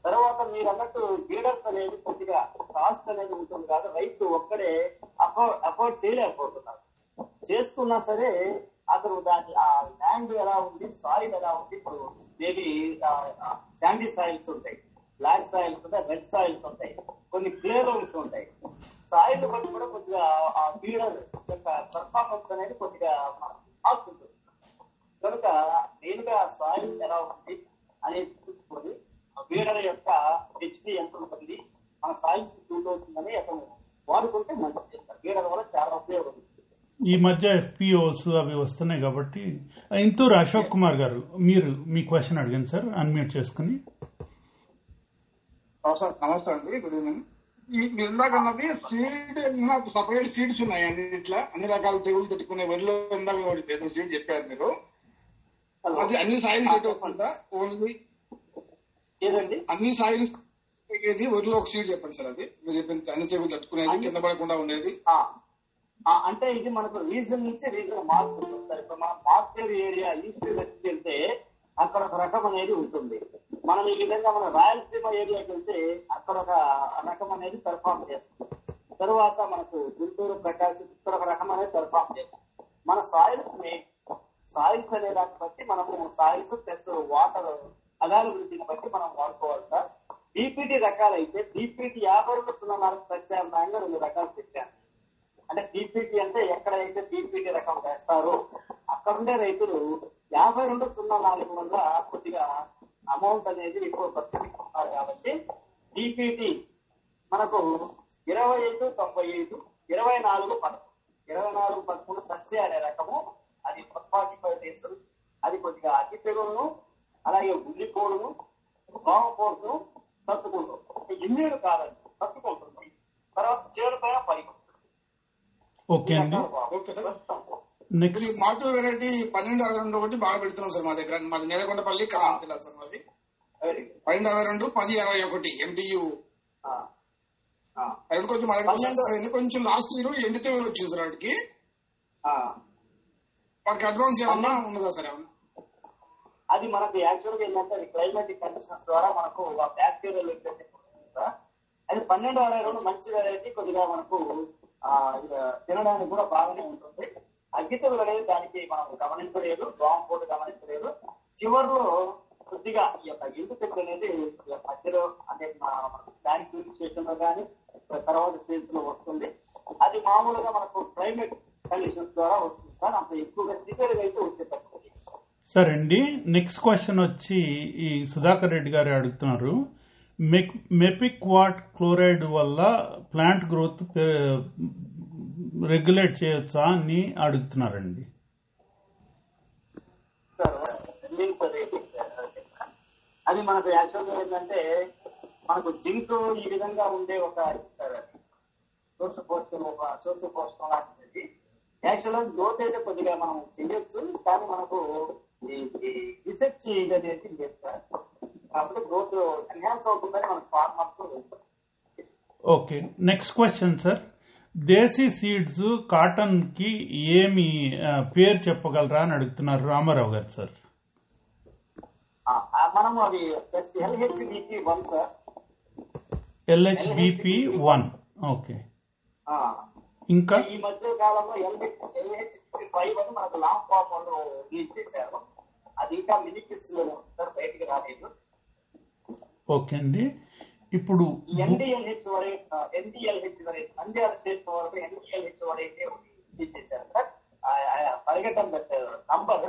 తర్వాత మీరు అన్నట్టు గీడర్స్ అనేది కొద్దిగా కాస్ట్ అనేది ఉంటుంది కాదు రైతు ఒక్కడే అఫోర్డ్ అఫోర్డ్ చేయలేకపోతున్నారు చేసుకున్నా సరే అతను దాని ఆ ల్యాండ్ ఎలా ఉంది సాయిల్ ఎలా ఉంది ఇప్పుడు మేబీ శాండీ సాయిల్స్ ఉంటాయి బ్లాక్ సాయిల్స్ ఉంటాయి రెడ్ సాయిల్స్ ఉంటాయి కొన్ని క్లే రోల్స్ ఉంటాయి. సాయిల్ బట్టి కూడా కొద్దిగా ఆ బీడర్ యొక్క పర్ఫార్మెన్స్ అనేది కొద్దిగా ఉంటుంది కనుక మెయిన్గా సాయిల్ ఎలా ఉంది అనేది చూసుకొని ఆ బీడర్ యొక్క హెచ్పి ఎంత ఉంటుంది మన సాయిల్ సూట్ అవుతుందని అతను వాడుకుంటే మంచిది బీడర్ వల్ల చాలా ఉపయోగం ఈ మధ్య ఎఫ్పిఓస్ అవి వస్తున్నాయి కాబట్టి ఇంతూరు అశోక్ కుమార్ గారు మీరు మీ క్వశ్చన్ అడిగాను సార్ అన్మ్యూట్ చేసుకుని. సార్ నమస్తే అండి గుడ్ ఈవినింగ్. మీరు ఇందాక అన్నది సీడ్ నాకు సపరేట్ సీడ్స్ ఉన్నాయి అన్ని ఇట్లా. అన్ని రకాల తెగులు పెట్టుకునే వరిలో ఇందాక ఒకటి ఏదో సీడ్ చెప్పారు మీరు. అది అన్ని సాయిల్ సెట్ అవుతుందా ఓన్లీ ఏదండి? అన్ని సాయిల్స్ ఇది వరిలో ఒక సీడ్ చెప్పండి సార్ అది. మీరు చెప్పింది అన్ని తెగులు తట్టుకునేది కింద పడకుండా ఉండేది. అంటే ఇది మనకు రీజన్ నుంచి రీజన్ మారుతుంది సార్. ఇప్పుడు మనం మార్చేరు ఏరియా ఈస్ట్ వెళ్తే అక్కడ ఒక రకం అనేది ఉంటుంది. మనం ఈ విధంగా మన రాయలసీమ ఏరియాకి వెళ్తే అక్కడ ఒక రకం అనేది పెర్ఫామ్ చేస్తుంది తర్వాత మనకు గుంటూరు ప్రకాశం ఇక్కడ ఒక రకం అనేది పెర్ఫామ్ చేస్తుంది మన సాయిల్స్ని సాయిల్స్ అనే దాన్ని బట్టి మనము సాయిల్స్ ప్లస్ వాటర్ అవైలబిలిటీని బట్టి మనం వాడుకోవాలి సార్. డిపిటి రకాలైతే డిపిటి యాభై రెండు సున్నా నాలుగు ప్రత్యామ్నాయంగా రెండు రకాలు పెట్టాను అంటే టీపీటీ అంటే ఎక్కడైతే టీపీటీ రకం వేస్తారో అక్కడుండే రైతులు యాభై రెండు సున్నా నాలుగు వల్ల కొద్దిగా అమౌంట్ అనేది ఎక్కువ ఖర్చు పెట్టుకుంటారు కాబట్టి డిపిటి మనకు ఇరవై ఐదు తొంభై ఐదు ఇరవై నాలుగు పదకొండు. ఇరవై నాలుగు పదకొండు సస్య అనే రకము. అది ఫార్టీ ఫైవ్ డేస్ అది కొద్దిగా అతి తెగులను అలాగే ఉల్లిపోడును దోమపోడును తట్టుకుంటుంది ఇన్నేడు కాదండి. తట్టుకుంటుంది తర్వాత చేడు పైన ఓకే అండి. Okay sir. నెక్స్ట్ వెరైటీ పన్నెండు అరవై రెండు ఒకటి బాగా పెడుతున్నాం సార్ మా దగ్గర. మాది నేలకొండపల్లి కాంతిలా సార్ మాది. పన్నెండు అరవై రెండు పది అరవై ఒకటి ఎంటీయు అది కొంచెం మా దగ్గర కొంచెం లాస్ట్ ఇయర్ ఎండితే వచ్చింది సార్ వాటికి. ఆ. వాటికి అడ్వాన్స్ ఏమన్నా ఉన్నదా సార్ ఏమన్నా? అది మనకు యాక్చువల్గా ఏంటంటే క్లైమాటిక్ కండిషన్స్ ద్వారా మనకు ఆ బ్యాక్టీరియల్. అది పన్నెండు అరవై రెండు మంచి వెరైటీ కొద్దిగా మనకు తినడానికి కూడా బాగానే ఉంటుంది. అగ్గితలు అనేది దానికి మనం గమనించలేదు దోమ పోటు గమనించలేదు. చివరిలో కొద్దిగా ఈ యొక్క ఇంటి తెగులు అనేది మధ్యలో అంటే దాని స్టేషన్లో కానీ తర్వాత స్టేజ్లో వస్తుంది. అది మామూలుగా మనకు క్లైమేట్ కండిషన్స్ ద్వారా వస్తుంది. సార్ అంత ఎక్కువగా సివియర్ అయితే వచ్చేటప్పుడు సరే అండి నెక్స్ట్ క్వశ్చన్ వచ్చి ఈ సుధాకర్ రెడ్డి గారు అడుగుతున్నారు. మెక్ మెపిక్ వాట్ క్లోరైడ్ వల్ల ప్లాంట్ గ్రోత్ రెగ్యులేట్ చేయొచ్చా అని అడుగుతున్నారండి. సార్ అది మనకు యాక్చువల్గా ఏంటంటే మనకు జింక్ ఈ విధంగా ఉండే ఒక సార్ పోస్టం ఒక సోర్స్ పోస్టం లాంటిది. యాక్చువల్గా గ్రోత్ అయితే కొద్దిగా మనం చేయొచ్చు కానీ మనకు ఈ రీసెర్చ్ ఇది అనేది లేదు సార్ గ్రోత్ ఎన్హాన్స్ అవుతుందని మన farmers okay next question sir desi seeds కాటన్కి ఏమి పేరు చెప్పగలరా అని అడుగుతున్నారు రామారావు గారు సార్ మనము అది just LHDP one sir LHBP one okay ఇంకా? ఈ మధ్య కాలంలో ఫైవ్ అని మనకు లాంగ్ ఫామ్ వాళ్ళు చేశారు. అది ఇంకా మినికిట్స్లో సార్ బయటికి రాలేదు. ఓకే అండి. ఇప్పుడు ఎన్డిఎల్హెచ్ వరే ఎన్డిఎల్హెచ్ వరే నంద్యాల స్టేట్ వరకు ఎన్డిఎల్హెచ్ వరే రిలీజ్ చేశారు sir. పరిగెట్టం number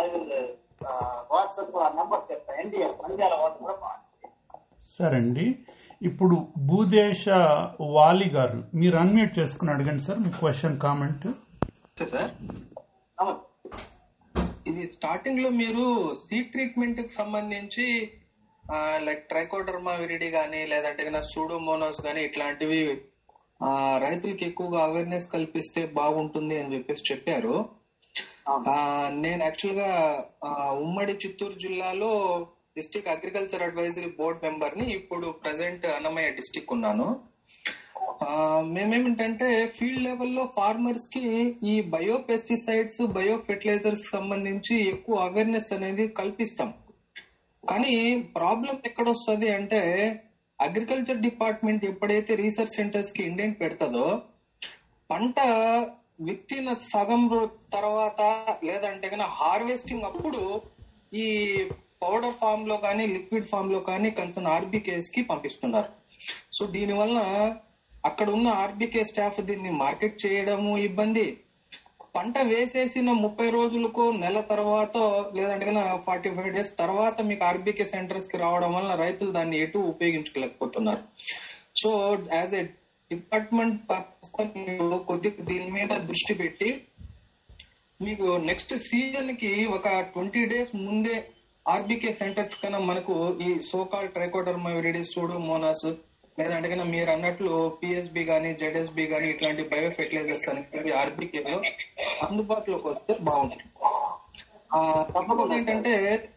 I will WhatsApp number చెప్తాను ఎన్డిఎల్ నంద్యాల వాట్సాప్ సరే అండి. ఇప్పుడు భూదేశ వాలి గారు మీరు అన్మ్యూట్ చేసుకుని అడగండి సార్ మీ క్వశ్చన్ కామెంట్ సార్. ఇది స్టార్టింగ్లో మీరు సీడ్ ట్రీట్మెంట్కి సంబంధించి లైక్ ట్రైకోడర్మా విరిడి కానీ లేదంటే సూడోమోనోస్ కానీ ఇట్లాంటివి ఆ, రైతులకి ఎక్కువగా అవేర్నెస్ కల్పిస్తే బాగుంటుంది అని చెప్పేసి చెప్పారు. ఆ, నేను యాక్చువల్గా ఉమ్మడి చిత్తూరు జిల్లాలో డిస్టిక్ అగ్రికల్చర్ అడ్వైజరీ బోర్డ్ మెంబర్ని ఇప్పుడు ప్రజెంట్ అన్నమయ్య డిస్టిక్ ఉన్నాను. మేమేమిటంటే ఫీల్డ్ లెవెల్లో ఫార్మర్స్కి ఈ బయో పెస్టిసైడ్స్ బయో ఫెర్టిలైజర్స్ సంబంధించి ఎక్కువ అవేర్నెస్ అనేది కల్పిస్తాం. కానీ ప్రాబ్లం ఎక్కడొస్తుంది అంటే అగ్రికల్చర్ డిపార్ట్మెంట్ ఎప్పుడైతే రీసెర్చ్ సెంటర్స్కి ఇండెంట్ పెడతదో పంట విత్తిన సగం తర్వాత లేదంటే కనుక హార్వెస్టింగ్ అప్పుడు ఈ పౌడర్ ఫామ్లో కానీ లిక్విడ్ ఫామ్లో కానీ కన్సర్న్ ఆర్బీకేస్కి పంపిస్తున్నారు. సో దీని వలన అక్కడ ఉన్న ఆర్బీకే స్టాఫ్ దీన్ని మార్కెట్ చేయడము ఇబ్బంది. పంట వేసేసిన ముప్పై రోజులకు నెల తర్వాత లేదంటే ఫార్టీ ఫైవ్ డేస్ తర్వాత మీకు ఆర్బీకే సెంటర్స్కి రావడం వలన రైతులు దాన్ని ఎటు ఉపయోగించుకోలేకపోతున్నారు. సో యాజ్ ఎ డిపార్ట్మెంట్ కొద్దిగా దీని మీద దృష్టి పెట్టి మీకు నెక్స్ట్ సీజన్కి ఒక ట్వంటీ డేస్ ముందే ఆర్బీకే సెంటర్స్ కన్నా మనకు ఈ సోకాల్ ట్రైకోడర్మా సూడో సూడోమోనాస్ లేదంటే కన్నా మీరు అన్నట్లు పిఎస్బి గానీ జెడ్ఎస్బి గానీ ఇట్లాంటి బయో ఫెర్టిలైజర్స్ అనేవి ఆర్బీకే లో అందుబాటులోకి వస్తే బాగుంటుంది. ఆ, తప్పకుండా ఏంటంటే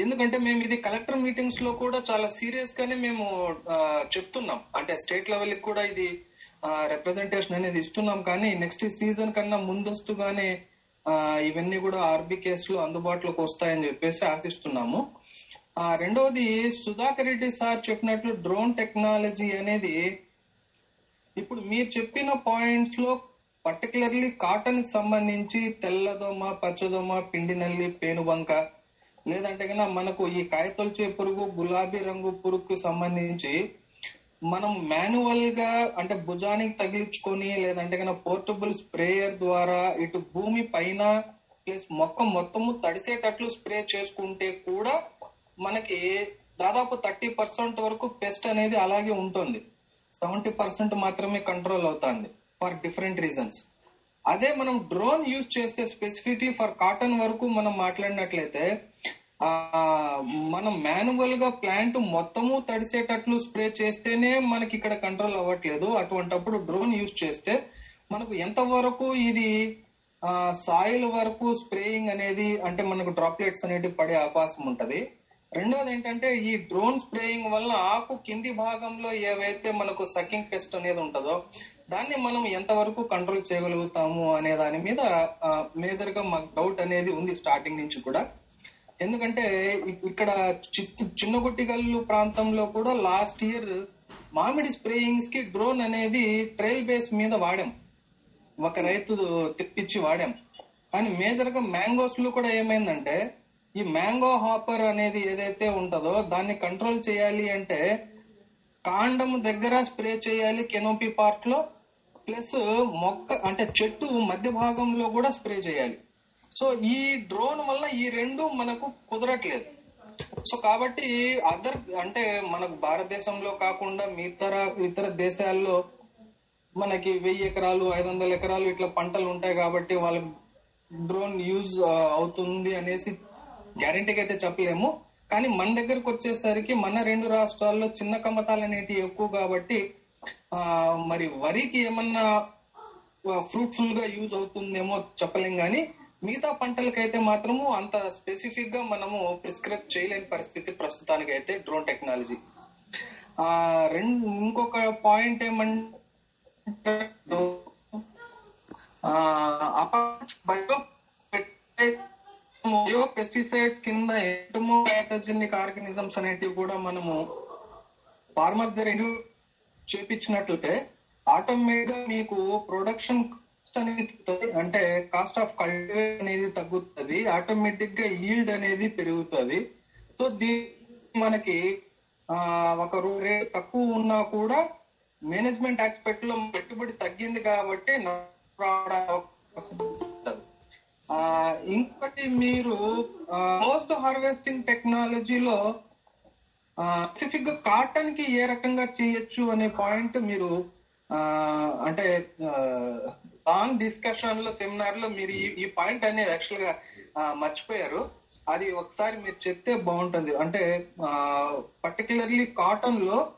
ఎందుకంటే మేము ఇది కలెక్టర్ మీటింగ్స్లో కూడా చాలా సీరియస్ గానే మేము చెప్తున్నాం. అంటే స్టేట్ లెవెల్కి కూడా ఇది రిప్రజెంటేషన్ అనేది ఇస్తున్నాం. కానీ నెక్స్ట్ సీజన్ కన్నా ముందస్తుగానే ఇవన్నీ కూడా ఆర్బీ కేసులు అందుబాటులోకి వస్తాయని చెప్పేసి ఆశిస్తున్నాము. ఆ, రెండవది సుధాకర్ రెడ్డి సార్ చెప్పినట్లు డ్రోన్ టెక్నాలజీ అనేది ఇప్పుడు మీరు చెప్పిన పాయింట్స్లో పర్టికులర్లీ కాటన్కి సంబంధించి తెల్లదోమ పచ్చదోమ పిండి నల్లి పేనుబంక లేదంటే కన్నా మనకు ఈ కాయతొలిచే పురుగు గులాబీ రంగు పురుగుకు సంబంధించి మనం మాన్యువల్గా అంటే భుజానికి తగిలించుకొని లేదంటే కన్నా పోర్టబుల్ స్ప్రేయర్ ద్వారా ఇటు భూమి పైన ప్లస్ మొక్క మొత్తము తడిసేటట్లు స్ప్రే చేసుకుంటే కూడా మనకి దాదాపు థర్టీ పర్సెంట్ వరకు పెస్ట్ అనేది అలాగే ఉంటుంది. సెవెంటీ పర్సెంట్ మాత్రమే కంట్రోల్ అవుతుంది ఫర్ డిఫరెంట్ రీజన్స్. అదే మనం డ్రోన్ యూజ్ చేస్తే స్పెసిఫిక్లీ ఫర్ కాటన్ వరకు మనం మాట్లాడినట్లయితే ఆ మనం మాన్యువల్గా ప్లాంట్ మొత్తము తడిసేటట్లు స్ప్రే చేస్తేనే మనకి ఇక్కడ కంట్రోల్ అవ్వట్లేదు. అటువంటప్పుడు డ్రోన్ యూజ్ చేస్తే మనకు ఎంత వరకు ఇది సాయిల్ వరకు స్ప్రేయింగ్ అనేది అంటే మనకు డ్రాప్లెట్స్ అనేది పడే అవకాశం ఉంటది. రెండోది ఏంటంటే ఈ డ్రోన్ స్ప్రేయింగ్ వల్ల ఆకు కింది భాగంలో ఏవైతే మనకు సకింగ్ పెస్ట్ అనేది ఉంటుందో దాన్ని మనం ఎంతవరకు కంట్రోల్ చేయగలుగుతాము అనే దాని మీద మేజర్గా మాకు డౌట్ అనేది ఉంది స్టార్టింగ్ నుంచి కూడా. ఎందుకంటే ఇక్కడ చిన్నగుట్టిగల్లు ప్రాంతంలో కూడా లాస్ట్ ఇయర్ మామిడి స్ప్రేయింగ్స్కి డ్రోన్ అనేది ట్రైల్ బేస్ మీద వాడాం. ఒక రైతు తెప్పించి వాడాం. కానీ మేజర్గా మ్యాంగోస్లో కూడా ఏమైందంటే ఈ మ్యాంగో హాపర్ అనేది ఏదైతే ఉంటుందో దాన్ని కంట్రోల్ చేయాలి అంటే కాండం దగ్గర స్ప్రే చేయాలి కెనోపీ పార్ట్లో ప్లస్ మొక్క అంటే చెట్టు మధ్య భాగంలో కూడా స్ప్రే చేయాలి. సో ఈ డ్రోన్ వల్ల ఈ రెండు మనకు కుదరట్లేదు. సో కాబట్టి అదర్ అంటే మనకు భారతదేశంలో కాకుండా ఇతర ఇతర దేశాల్లో మనకి వెయ్యి ఎకరాలు ఐదు వందల ఎకరాలు ఇట్లా పంటలు ఉంటాయి కాబట్టి వాళ్ళకి డ్రోన్ యూజ్ అవుతుంది అనేసి గ్యారంటీకి అయితే చెప్పలేము. కానీ మన దగ్గరకు వచ్చేసరికి మన రెండు రాష్ట్రాల్లో చిన్న కమతాలు అనేటివి ఎక్కువ కాబట్టి ఆ, మరి వరికి ఏమన్నా ఫ్రూట్ఫుల్గా యూజ్ అవుతుందేమో చెప్పలేం కానీ మిగతా పంటలకైతే మాత్రము అంత స్పెసిఫిక్గా మనము ప్రిస్క్రైబ్ చేయలేని పరిస్థితి ప్రస్తుతానికి అయితే డ్రోన్ టెక్నాలజీ ఆ రెండు ఇంకొక పాయింట్ ఏమంటే బయో పెస్టిసైడ్ కింద ఎంటమో ప్యాథోజెనిక్ ఆర్గానిజమ్స్ అనేటివి కూడా మనము ఫార్మర్ దగ్గర ఎన్ని చేపించినట్లయితే ఆటోమేటిక్గా మీకు ప్రొడక్షన్ కాస్ట్ అనేది అంటే కాస్ట్ ఆఫ్ కల్టివేషన్ అనేది తగ్గుతుంది. ఆటోమేటిక్గా ఈల్డ్ అనేది పెరుగుతుంది. సో దీ మనకి ఒక రేట్ తక్కువ ఉన్నా కూడా మేనేజ్మెంట్ ఆస్పెక్ట్లో పెట్టుబడి తగ్గింది కాబట్టి ఇంకొకటి మీరు పోస్ట్ హార్వెస్టింగ్ టెక్నాలజీలో స్పెసిఫిక్గా కాటన్కి ఏ రకంగా చేయొచ్చు అనే పాయింట్ మీరు అంటే లాంగ్ డిస్కషన్లో సెమినార్లో మీరు ఈ- పాయింట్ అనేది యాక్చువల్గా మర్చిపోయారు. అది ఒకసారి మీరు చెప్తే బాగుంటుంది. అంటే పర్టికులర్లీ కాటన్లో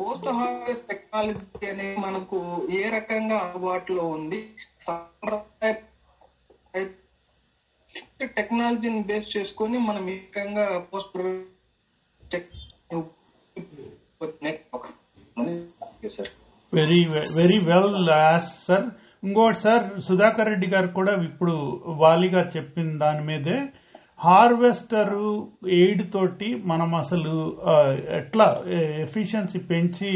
పోస్ట్ హార్వెస్ట్ టెక్నాలజీ అనేది మనకు ఏ రకంగా అందుబాటులో ఉంది? సాంప్రదాయ టెక్నాలజీని బేస్ చేసుకొని మనం ఏ రకంగా post sir very very well sir. ఇంకోటి సార్ సుధాకర్ రెడ్డి గారు కూడా ఇప్పుడు వాలిగా చెప్పిన దాని మీదే హార్వెస్టర్ ఎయిడ్ తోటి మనం అసలు ఎట్లా ఎఫిషియన్సీ పెంచి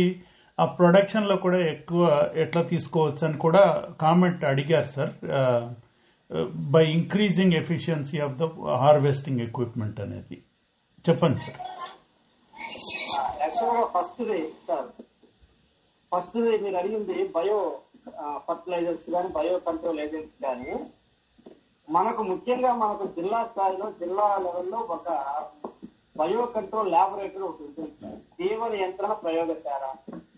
ఆ ప్రొడక్షన్లో కూడా ఎక్కువ ఎట్లా తీసుకోవచ్చు అని కూడా కామెంట్ అడిగారు sir. By increasing efficiency of the harvesting equipment అనేది. చెప్పండి సార్. సార్ ఫస్ట్ మీరు అడిగింది బయో ఫర్టిలైజర్స్ కానీ బయో కంట్రోల్ ఏజెంట్స్ కానీ మనకు ముఖ్యంగా మనకు జిల్లా స్థాయిలో జిల్లా లెవెల్లో ఒక బయో కంట్రోల్ ల్యాబొరేటరీ ఒకటి ఉంటుంది సార్. జీవ ప్రయోగశాల.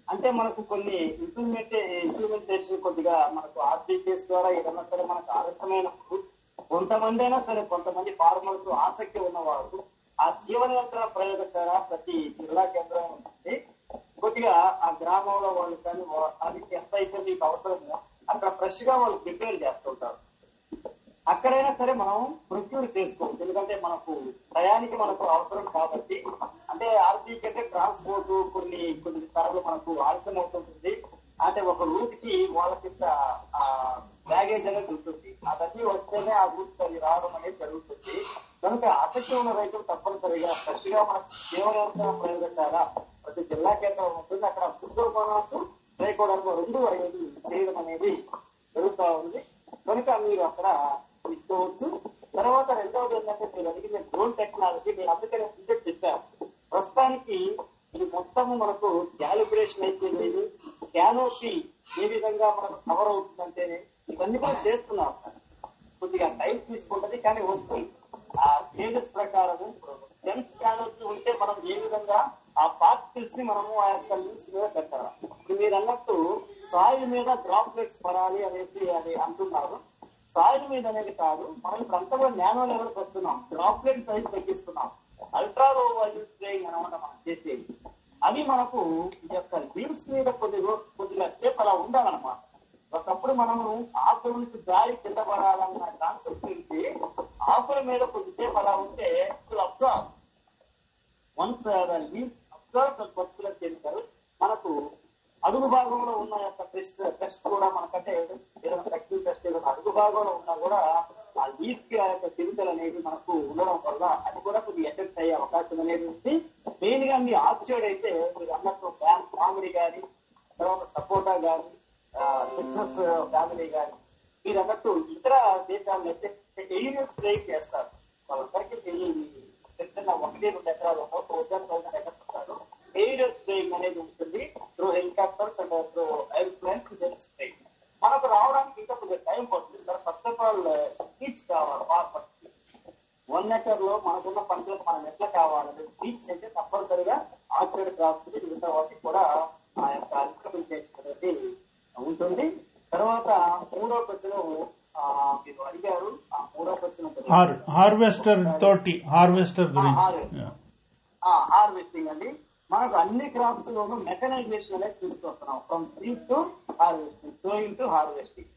అంటే మనకు కొన్ని ఇంప్లిమెంట్ ఇంప్లిమెంటేషన్ కొద్దిగా మనకు ఆర్టీపీఎస్ ద్వారా ఏదన్నా సరే మనకు ఆలస్యమైనప్పుడు కొంతమంది అయినా సరే కొంతమంది ఫార్మర్స్ ఆసక్తి ఉన్నవారు ఆ జీవన యంత్రణ ప్రయోగశాల ప్రతి జిల్లా కేంద్రం ఉంటుంది కొద్దిగా ఆ గ్రామంలో వాళ్ళు కానీ అది ఎంత అయితే మీకు అవసరమో అక్కడ ఫ్రెష్గా వాళ్ళు ప్రిపేర్ చేస్తుంటారు అక్కడైనా సరే మనం ప్రొక్యూర్ చేసుకోవచ్చు. ఎందుకంటే మనకు టయానికి మనకు అవసరం కాబట్టి అంటే ఆర్టీకి అంటే ట్రాన్స్పోర్ట్ కొన్ని కొన్ని సార్లు మనకు ఆలస్యం అవుతుంటుంది అంటే ఒక రూట్కి వాళ్ళకి బ్యాగేజ్ అనేది ఉంటుంది అవన్నీ వస్తేనే ఆ రూట్ అది రావడం అనేది జరుగుతుంది. కనుక ఆసక్తి ఉన్న రైతులు తప్పనిసరిగా ఫ్రెష్గా మనకు జీవనవంతమైన ప్రయోగశాల ప్రతి జిల్లా కేంద్రం ఉంటుంది. అక్కడ సూపర్మానాస్ రైకోవడానికి రెండు అనేది చేయడం అనేది జరుగుతూ ఉంది. కనుక మీరు అక్కడ తీసుకోవచ్చు. తర్వాత రెండవది ఏంటంటే మీరు అడిగిన డ్రోన్ టెక్నాలజీ నేను అందుకనే ముందే చెప్పాను ప్రస్తుతానికి ఇది మొత్తము మనకు క్యాలిబ్రేషన్ అయితే లేదు క్యానోపీ ఏ విధంగా మనకు కవర్ అవుతుందంటే ఇవన్నీ కూడా చేస్తున్నాం. కొద్దిగా టైం తీసుకుంటది కానీ వస్తుంది. ఆ స్టేజెస్ ప్రకారము సెన్స్ క్యానోపీ ఉంటే మనం ఏ విధంగా ఆ పార్టికల్స్ని మనము ఆ యొక్క లింక్స్ మీద పెట్టాలి? ఇప్పుడు మీరు అన్నట్టు సాయిల్ మీద డ్రాప్లెట్స్ పడాలి అనేసి అది అంటున్నారు. సాయిల్ మీద అనేది కాదు మనం ఇప్పుడు అంతా కూడా నానో లెవెల్కి వస్తున్నాం? డ్రాప్లెట్ సైజ్ తగ్గిస్తున్నాం. అల్ట్రా లో వాల్యూస్ స్ప్రేయింగ్ అనమాట మనం చేసేది. అవి మనకు ఈ యొక్క లీవ్స్ మీద కొద్దిగా కొద్దిగా సేపు అలా ఉండాలన్నమాట. ఒకప్పుడు మనము ఆకుల నుంచి గాలి కింద పడాలన్న కాన్సెప్ట్ నుంచి ఆకుల మీద కొద్దిసేపు అలా ఉంటే observe once leaves observe particular chemical మనకు అడుగు భాగంలో ఉన్న యొక్క టెస్ట్ టెస్ట్ కూడా మనకంటే ఏదైనా తక్కువ టెస్ట్ ఏదైనా అడుగు భాగంలో ఉన్నా కూడా ఆ లీఫ్కి ఆ యొక్క కెమికల్ అనేది మనకు ఉండడం వల్ల అది కూడా కొద్దిగా ఎఫెక్ట్ అయ్యే అవకాశం అనేది ఉంది. మెయిన్గా మీ ఆక్సైడ్ అయితే మీరు అన్నట్టు మామిడి గాని తర్వాత సపోటా గాని సిట్రస్ ఫ్యామిలీ కానీ మీరు అన్నట్టు ఇతర దేశాల్లో అయితే ఏరియల్ స్ప్రేయింగ్ చేస్తారు. వాళ్ళందరికీ తెలియదు చిన్న ఒకటి రెండు ఎకరాలు థౌసండ్ థౌసండ్ ఎకర్స్ స్ప్రేయింగ్ అనేది ఉంటుంది. Through helicopters and through airplanes spraying మనకు రావడానికి ఇంకా కొంచెం టైం పడుతుంది. ఫస్ట్ ఆఫ్ ఆల్ బీచ్ కావాలి వన్ ఎకర్లో మనకున్న పంటలకు మనం ఎట్లా కావాలని బీచ్ అయితే తప్పనిసరిగా ఆక్సిడెంట్ క్రాప్స్ మిగతా వాటికి కూడా ఆ యొక్క ఇంప్లిమెంటేషన్ అనేది ఉంటుంది తర్వాత మూడో క్వశ్చన్ మీరు అడిగారు. ఆ మూడో హార్ హార్వెస్టర్ తోటి హార్వెస్టర్ గురించి. హార్వెస్టింగ్ అండి. మనకు అన్ని క్రాప్స్ లోనూ మెకనైజేషన్ అనేది తీసుకొస్తున్నాం. From seed to harvesting sowing to harvesting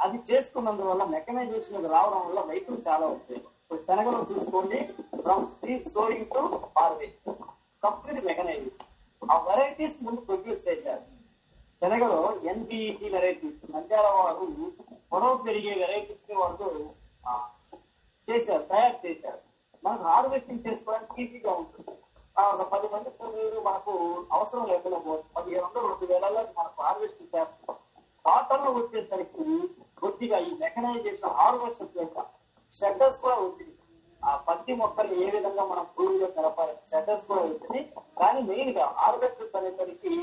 అది చేసుకున్నందువల్ల మెకనైజేషన్ రావడం వల్ల రైతులు చాలా ఉపయోగం. శనగలు చూసుకోండి. From seed sowing to harvesting complete mechanization ఆ వెరైటీస్ ముందు ప్రొడ్యూస్ చేశారు. తెలుగులో ఎన్బిఈటి వెరైటీస్ నంద్యాల వారు పొడవు పెరిగే వెరైటీస్ని వాళ్ళు చేశారు తయారు చేశారు. మనకు హార్వెస్టింగ్ చేసుకోవడానికి ఈజీగా ఉంటుంది. ఒక పది మంది కూలీలు మనకు అవసరం లేకుండా పోతుంది పదిహేను వందల రెండు వేలలో మనకు హార్వెస్టింగ్ చేస్తాం కాటన్ వచ్చేసరికి కొద్దిగా ఈ మెకనైజేషన్ హార్వెస్టర్స్ యొక్క షెడ్డర్స్ కూడా వచ్చింది ఆ పత్తి మొక్కలు ఏ విధంగా మనం భూమిలో కలపాలి? షెడ్డర్స్ కూడా వచ్చింది కానీ మెయిన్గా హార్వెస్టర్స్ అనేసరికి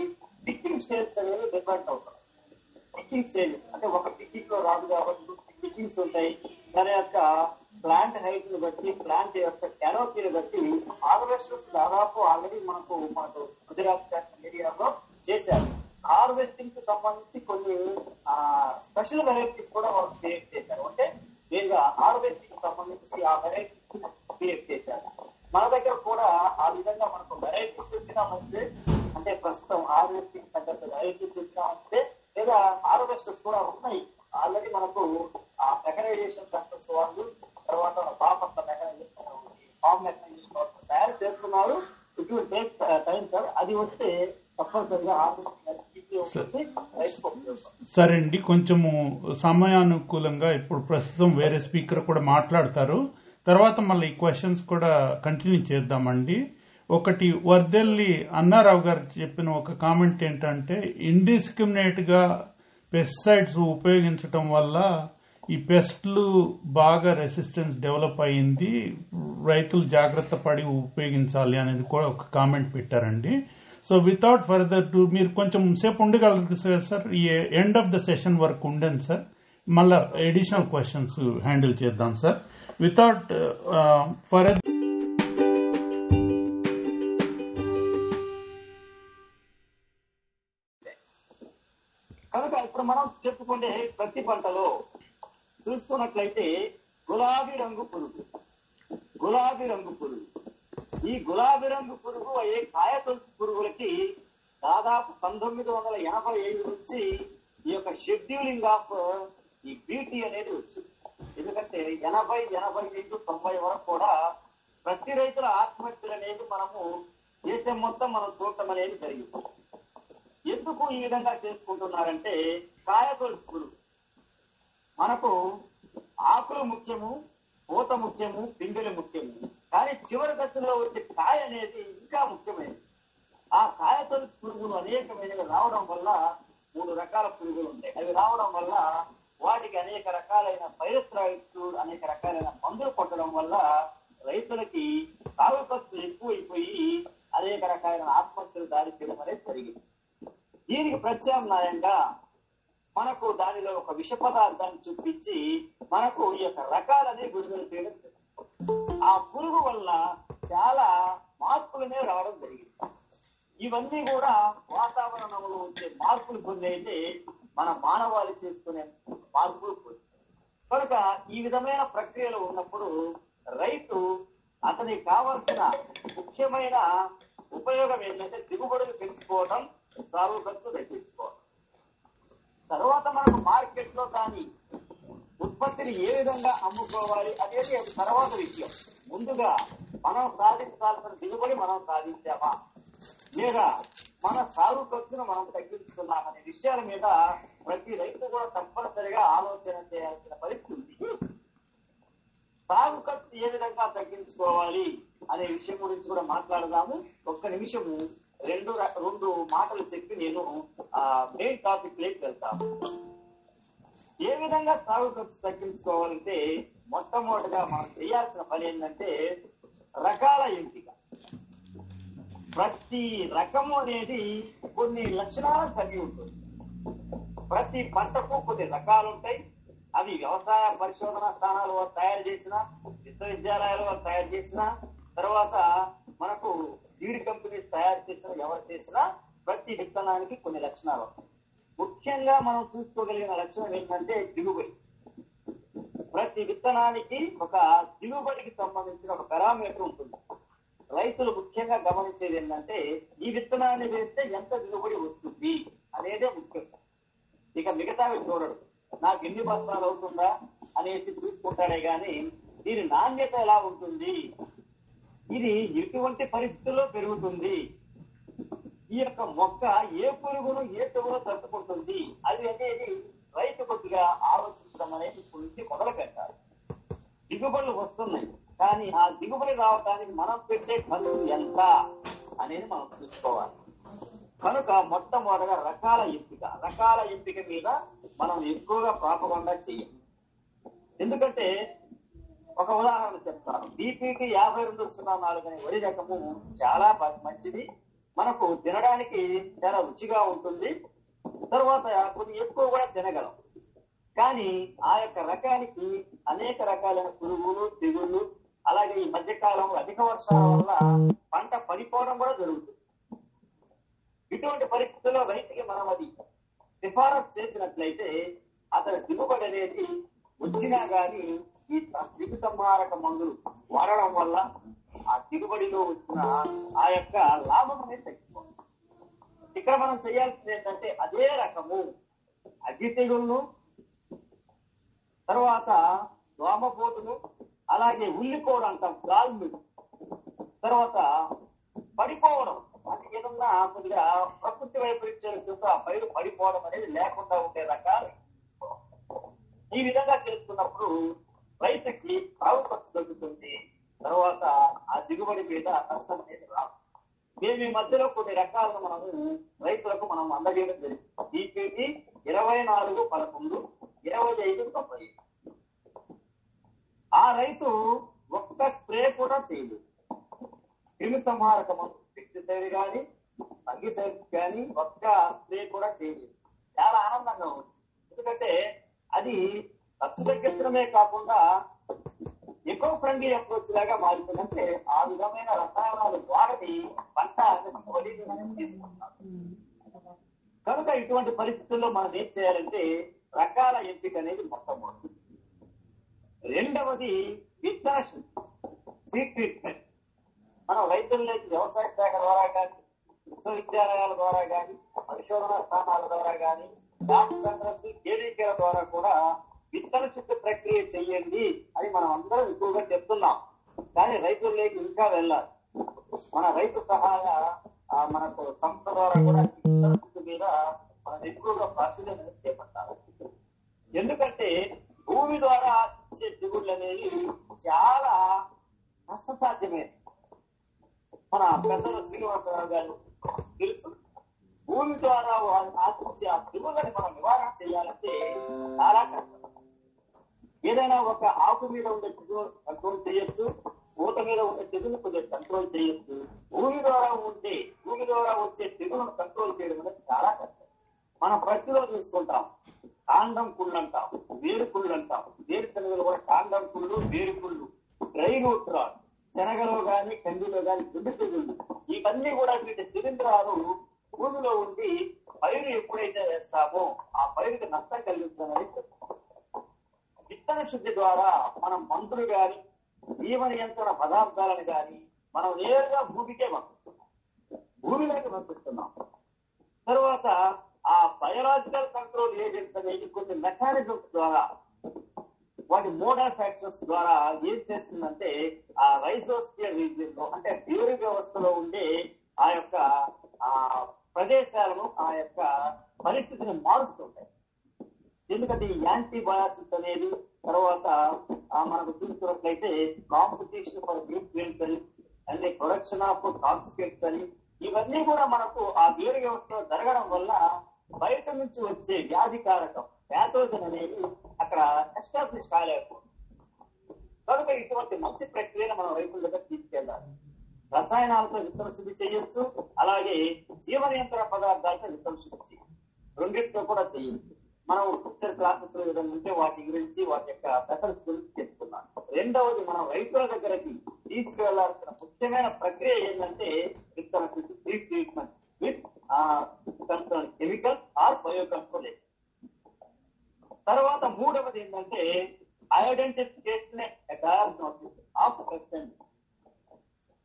పిక్కింగ్ స్టేజ్ అనేవి డిఫరెంట్ అవుతాయి పిక్కింగ్ స్టేజ్ అంటే ఒక పిక్కింగ్లో రాదు కాబట్టి పిక్కింగ్స్ ఉంటాయి. దాని యొక్క ప్లాంట్ హైట్ని బట్టి ప్లాంట్ యొక్క కెనోపీని బట్టి హార్వెస్టర్స్ దాదాపు ఆల్రెడీ మనకు మనకు గుజరాత్ ఏరియాలో చేశారు. హార్వెస్టింగ్కి సంబంధించి కొన్ని స్పెషల్ వెరైటీస్ కూడా వాళ్ళు క్రియేట్ చేశారు. అంటే నేరుగా హార్వెస్టింగ్కి సంబంధించి ఆ వెరైటీస్ క్రియేట్ చేశారు. మన దగ్గర కూడా ఆ విధంగా మనకు వెరైటీస్ వచ్చినా మంచిదే. అంటే ప్రస్తుతం హార్వెస్టింగ్ తగ్గట్టు వెరైటీస్ వచ్చినా మంచిదే. లేదా హార్వెస్టర్స్ కూడా ఉన్నాయి. ఆల్రెడీ మనకు ఆ మెకనైజేషన్ సెంటర్స్ వాళ్ళు తర్వాత బాపట్ల మెకనైజేషన్ ఫామ్ మెకనైజేషన్ వాళ్ళు తయారు చేస్తున్నారు. It will take time sir అది వస్తే తప్పనిసరిగా. సరే అండి కొంచెము సమయానుకూలంగా ఇప్పుడు ప్రస్తుతం వేరే స్పీకర్ కూడా మాట్లాడతారు. తర్వాత మళ్ళీ ఈ క్వశ్చన్స్ కూడా కంటిన్యూ చేద్దామండి. ఒకటి వర్దెల్లి అన్నారావు గారు చెప్పిన ఒక కామెంట్ ఏంటంటే ఇండిస్క్రిమినేట్గా పెస్టిసైడ్స్ ఉపయోగించటం వల్ల ఈ పెస్ట్లు బాగా రెసిస్టెన్స్ డెవలప్ అయ్యింది. రైతులు జాగ్రత్త పడి ఉపయోగించాలి అనేది కూడా ఒక కామెంట్ పెట్టారండి. సో వితౌట్ ఫర్దర్ టు మీరు కొంచెం సేపు ఉండగలరు సార్? సార్ ఈ ఎండ్ ఆఫ్ ద సెషన్ వరకు ఉండండి సార్. మళ్ళా ఎడిషనల్ క్వశ్చన్స్ హ్యాండిల్ చేద్దాం సార్. వితౌట్ ఫర్ కనుక ఇప్పుడు మనం చెప్పుకునే ప్రతి పంటలో చూసుకున్నట్లయితే గులాబీ రంగు పురుగు. గులాబీ రంగు పురుగు. ఈ గులాబీ రంగు పురుగు అయ్యే కాయ తొలుసు పురుగులకి దాదాపు పంతొమ్మిది వందల ఎనభై ఏడు నుంచి ఈ యొక్క షెడ్యూలింగ్ ఆఫ్ ఈ బీటీ అనేది వచ్చింది. ఎందుకంటే ఎనభై ఎనభై ఐదు తొంభై వరకు కూడా ప్రతి రైతుల ఆత్మహత్యలు అనేది మనము దేశం మొత్తం మనం చూడటం అనేది జరిగింది. ఎందుకు ఈ విధంగా చేసుకుంటున్నారంటే కాయతొలుసు పురుగు మనకు ఆకులు ముఖ్యము పూత ముఖ్యము పిందెలు ముఖ్యము. కానీ చివరి దశలో వచ్చే కాయ అనేది ఇంకా ముఖ్యమైనది. ఆ కాయ తొలుచు పురుగులు అనేకమైనవి రావడం వల్ల మూడు రకాల పురుగులు ఉంటాయి. అవి రావడం వల్ల వాటికి అనేక రకాలైన పైరస్ట్రాయిడ్స్ అనేక రకాలైన మందులు కొట్టడం వల్ల రైతులకి సాగు ఖర్చు ఎక్కువైపోయి అనేక రకాలైన ఆత్మహత్యలు దారి తీయడం అనేది జరిగింది. దీనికి ప్రత్యామ్నాయంగా మనకు దానిలో ఒక విష పదార్థాన్ని చూపించి మనకు ఈ యొక్క రకాలనే విడుదల చేయడం ఆ పురుగు వల్ల చాలా మార్పులనే రావడం జరిగింది. ఇవన్నీ కూడా వాతావరణంలో వచ్చే మార్పులు పొందైతే మన మానవాళి చేసుకునే మార్పులు కనుక ఈ విధమైన ప్రక్రియలు ఉన్నప్పుడు రైతు అతనికి కావలసిన ముఖ్యమైన ఉపయోగం ఏంటంటే దిగుబడులు పెంచుకోవడం సాగు ఖర్చు తగ్గించుకోవడం తర్వాత మనకు మార్కెట్లో దాని ఉత్పత్తిని ఏ విధంగా అమ్ముకోవాలి అనేది తర్వాత విషయం. ముందుగా మనం సాధించాల్సిన దిగుబడి మనం సాధించామా? లేదా మన సాగు ఖర్చును మనం తగ్గించుకున్నామనే విషయాల మీద ప్రతి రైతు కూడా తప్పనిసరిగా ఆలోచన చేయాల్సిన పరిస్థితి ఉంది. సాగు ఖర్చు ఏ విధంగా తగ్గించుకోవాలి అనే విషయం గురించి కూడా మాట్లాడదాము. ఒక్క నిమిషము రెండు రెండు మాటలు చెప్పి నేను మెయిన్ టాపిక్ లేకి వెళ్తాను. ఏ విధంగా సాగు ఖర్చు తగ్గించుకోవాలంటే మొట్టమొదటిగా మనం చేయాల్సిన పని ఏంటంటే రకాల ఎంపిక. ప్రతి రకము అనేది కొన్ని లక్షణాలను కలిగి ఉంటుంది. ప్రతి పంటకు కొన్ని రకాలు ఉంటాయి. అవి వ్యవసాయ పరిశోధన స్థానాలు వారు తయారు చేసిన విశ్వవిద్యాలయాలు వారు తయారు చేసిన తర్వాత మనకు సీడ్ కంపెనీస్ తయారు చేసిన ఎవరు చేసినా ప్రతి విత్తనానికి కొన్ని లక్షణాలు ముఖ్యంగా మనం చూసుకోగలిగిన లక్షణం ఏంటంటే దిగుబడి. ప్రతి విత్తనానికి ఒక దిగుబడికి సంబంధించిన ఒక పెరామీటర్ ఉంటుంది. రైతులు ముఖ్యంగా గమనించేది ఏంటంటే ఈ విత్తనాన్ని వేస్తే ఎంత దిగుబడి వస్తుంది అనేదే ముఖ్యం. ఇక మిగతావి చూడడు నాకు ఎన్ని బస్తాలు అవుతుందా అనేసి చూసుకుంటాడే గాని దీని నాణ్యత ఎలా ఉంటుంది? ఇది ఎటువంటి పరిస్థితుల్లో పెరుగుతుంది. ఈ యొక్క మొక్క ఏ పురుగును ఏ తెగులు తట్టుకుంటుంది? అది అనేది రైతు కొద్దిగా ఆలోచించడం అనేది గురించి మొదలు పెట్టాలి దిగుబడులు వస్తున్నాయి. కానీ ఆ దిగుబడి రావడానికి మనం పెట్టే ఖర్చు ఎంత అనేది మనం చూసుకోవాలి కనుక మొట్టమొదటిగా రకాల ఎంపిక రకాల ఎంపిక మీద మనం ఎక్కువగా ప్రాపకుండా చేయాలి. ఎందుకంటే ఒక ఉదాహరణ చెప్తాను. బీపీటీ యాభై రెండు సున్నా నాలుగు అనే వరి రకము చాలా మంచిది. మనకు తినడానికి చాలా రుచిగా ఉంటుంది. తర్వాత కొన్ని ఎక్కువ కూడా తినగలం. కానీ ఆ యొక్క రకానికి అనేక రకాలైన పురుగులు తెగుళ్ళు అలాగే ఈ మధ్య కాలంలో అధిక వర్షాల వల్ల పంట పడిపోవడం కూడా జరుగుతుంది. ఇటువంటి పరిస్థితుల్లో రైతుకి మనం అది సిఫారసు చేసినట్లయితే అతని దిగుబడి అనేది వచ్చినా గాని ఈ దిగు సంహారక మందులు వాడడం వల్ల ఆ దిగుబడిలో వచ్చిన ఆ యొక్క లాభం అనేది తగ్గిపోతుంది. ఇక్కడ మనం చేయాల్సింది ఏంటంటే అదే రకము అగ్గి తెగుళ్ళు తర్వాత దోమపోటును అలాగే ఉల్లికోవడం అంటాం గాల్మి తర్వాత పడిపోవడం. అంటే ఏదన్నా కొద్దిగా ప్రకృతి వైపరీత్యాలు చూస్తే ఆ పైరు పడిపోవడం అనేది లేకుండా ఉండే రకాలు. ఈ విధంగా చేసుకున్నప్పుడు రైతుకి సాగు ఖర్చు తగ్గుతుంది తర్వాత ఆ దిగుబడి మీద నష్టం అనేది రాదు. మేము ఈ మధ్యలో కొన్ని రకాలను మనము రైతులకు మనం అందజేయడం జరిగింది. ఈపీటీ ఇరవై నాలుగు పదకొండు ఇరవై ఐదు తొంభై ఆ రైతు ఒక్క స్ప్రే కూడా చేయలేదు. క్రిమి సంహారక మందు పెస్టిసైడ్ కానీ ఫంగిసైడ్ కానీ ఒక్క స్ప్రే కూడా చేయలేదు. చాలా ఆనందంగా ఉంది. ఎందుకంటే అది ఖర్చు తగ్గించడమే కాకుండా ఎకో ఫ్రెండ్లీ అప్రోచ్ లాగా మారుతుందంటే ఆ విధమైన రసాయనాలు వాడని పంట తీసుకుంటారు కనుక ఇటువంటి పరిస్థితుల్లో మనం ఏం చేయాలంటే రకాల ఎంపిక అనేది మొట్టమొదటి. రెండవది విత్తన సీడ్ ట్రీట్మెంట్ మనం రైతుల్లోకి వ్యవసాయ శాఖ ద్వారా కానీ విశ్వవిద్యాలయాల ద్వారా కానీ పరిశోధన స్థానాల ద్వారా కానీ డాక్టర్స్ కేడీకేల ద్వారా కూడా విత్తన శుద్ధి ప్రక్రియ చేయండి అని మనం అందరం ఎక్కువగా చెప్తున్నాం. కానీ రైతుల్లోకి ఇంకా వెళ్ళాలి. మన రైతు సహాయ ఆ, మనకు సంస్థ ద్వారా కూడా విత్తన శుద్ధి మీద మనం ఎక్కువగా ప్రాచుర్యం చేపట్టాలి. ఎందుకంటే భూమి ద్వారా ఆశించే దిగుళ్ళు అనేవి చాలా కష్టసాధ్యమే మన పెద్దల శ్రీనివాసరావు గారు తెలుసు. భూమి ద్వారా వాళ్ళు ఆశించే ఆ దిగుళ్ళని మనం నివారణ చేయాలంటే చాలా కష్టం. ఏదైనా ఒక ఆకు మీద ఉండే తెగులు కంట్రోల్ చేయొచ్చు. పూత మీద ఉండే తెగులు కొద్దిగా కంట్రోల్ చేయొచ్చు. భూమి ద్వారా ఉండే భూమి ద్వారా వచ్చే తెగులను కంట్రోల్ చేయడం అనేది చాలా కష్టం. మనం ప్రతిలో చూసుకుంటాం. కాండం కుళ్ళు అంటాం వేరు కుళ్ళు అంటాం వేరు తెలుగులో కూడా కాండం కుళ్ళు వేరు కుళ్ళు. డ్రై న్యూట్రాల్ శనగలో గాని కందిలో గాని దుడ్డు తెగుళ్ళు ఇవన్నీ కూడా వీటి శిలింద్రాలు భూమిలో ఉండి పైరు ఎప్పుడైతే వేస్తామో ఆ పైరుకి నష్టం కలిగిస్తుందని విత్తన శుద్ధి ద్వారా మనం మందులు గాని జీవ నియంత్రణ పదార్థాలను గాని మనం నేరుగా భూమికే పంపిస్తున్నాం. భూమిలోకి పంపిస్తున్నాం. తర్వాత బయోలాజికల్ కంట్రోల్ ఏజెంట్స్ అనేవి కొన్ని మెకానిజమ్స్ ద్వారా వాటి మోడల్ ఫ్యాక్టర్స్ ద్వారా ఏం చేస్తుందంటే ఆ రైజోస్పియర్ రీజియన్లో అంటే దేవుడి వ్యవస్థలో ఉండే ఆ యొక్క ఆ ప్రదేశాలను ఆ యొక్క పరిస్థితిని మారుస్తుంటాయి. ఎందుకంటే ఈ యాంటీబయాసిస్ అనేది తర్వాత ఆ, మనకు చూసుకున్నట్లయితే కాంపిటీషన్ ఫర్ న్యూట్రియంట్స్ అని అంటే ప్రొడక్షన్ ఆఫ్ టాక్సికెట్స్ అని ఇవన్నీ కూడా మనకు ఆ వేరు వ్యవస్థలో జరగడం వల్ల బయట నుంచి వచ్చే వ్యాధి కారకం ప్యాథోజన్ అనేది అక్కడ ఎస్టాబ్లిష్ కాలేకపోతుంది. కనుక ఇటువంటి మంచి ప్రక్రియను మనం రైతుల దగ్గర తీసుకెళ్ళాలి. రసాయనాలతో విత్తన శుద్ధి చేయొచ్చు అలాగే జీవనియంత్రణ పదార్థాలతో విత్తన శుద్ధి చేయొచ్చు రెండింటితో కూడా చేయొచ్చు మనం పిక్చర్ క్లాసెస్ విధంగా ఉంటే వాటి గురించి వాటి యొక్క మెథడ్స్ గురించి చెప్తున్నాం రెండవది మనం రైతుల దగ్గరకి తీసుకువెళ్ళాల్సిన ముఖ్యమైన ప్రక్రియ ఏంటంటే విత్తన శుద్ధి treatment with chemicals or bio control తర్వాత మూడవది ఏంటంటే ఐడెంటిఫికేషన్ డయాగ్నోసిస్ ఆఫ్ పెస్టెంట్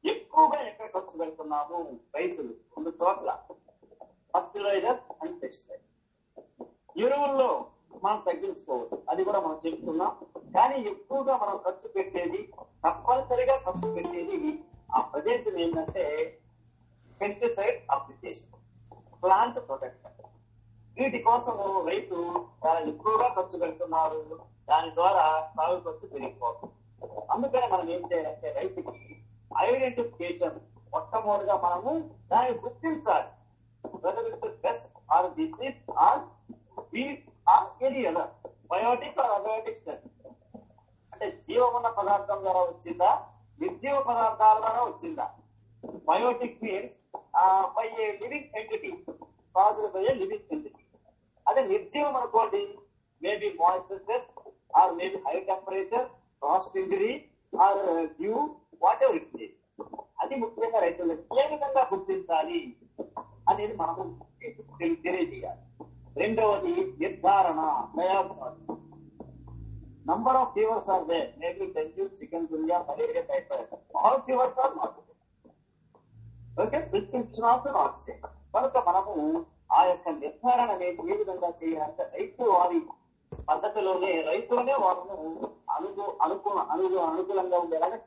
ఎక్కువగా ఎక్కడ ఖర్చు పెడుతున్నాము రైతులు రెండు చోట్ల. ఫర్టిలైజర్స్ అండ్ పెస్టిసైడ్ ఎరువుల్లో మనం తగ్గించుకోవచ్చు. అది కూడా మనం చెప్తున్నాం. కానీ ఎక్కువగా మనం ఖర్చు పెట్టేది తప్పనిసరిగా ఖర్చు పెట్టేది ఆ ప్రదేశం ఏంటంటే పెస్టిసైడ్ అప్లికేషన్ ప్లాంట్ ప్రొటెక్షన్. వీటి కోసం రైతు చాలా ఎక్కువగా ఖర్చు పెడుతున్నారు. దాని ద్వారా సాగు ఖర్చు పెరిగిపోతుంది. అందుకని మనం ఏం చేయాలంటే రైతుకి ఐడెంటిఫికేషన్ మొట్టమొదటిగా మనము దాన్ని గుర్తించాలి. Whether it's pest or disease or or any other biotic or abiotic అంటే జీవమున్న పదార్థం ద్వారా వచ్చిందా నిర్జీవ పదార్థాల ద్వారా వచ్చిందా? Biotic means by a living entity caused by a living entity అదే నిర్జీవం అనుకోండి maybe moisture or maybe high temperature caused injury or due whatever it is అది ముఖ్యంగా రైతులకు ఏ విధంగా గుర్తించాలి అనేది మనము తెలి- తెలియజేయాలి రెండవది నిర్ధారణ diagnosis number of fevers are there. Maybe dengue, chikungunya, malaria, typhoid. All fevers are not there. Okay? Prescription కనుక మనము ఆ యొక్క నిర్ధారణ అనేది ఏ విధంగా చేయాలంటే రైతు వారి పద్ధతిలోనే రైతులనే వాళ్ళను అనుకూ అనుకూ అను అనుకూలంగా ఉండేలాగా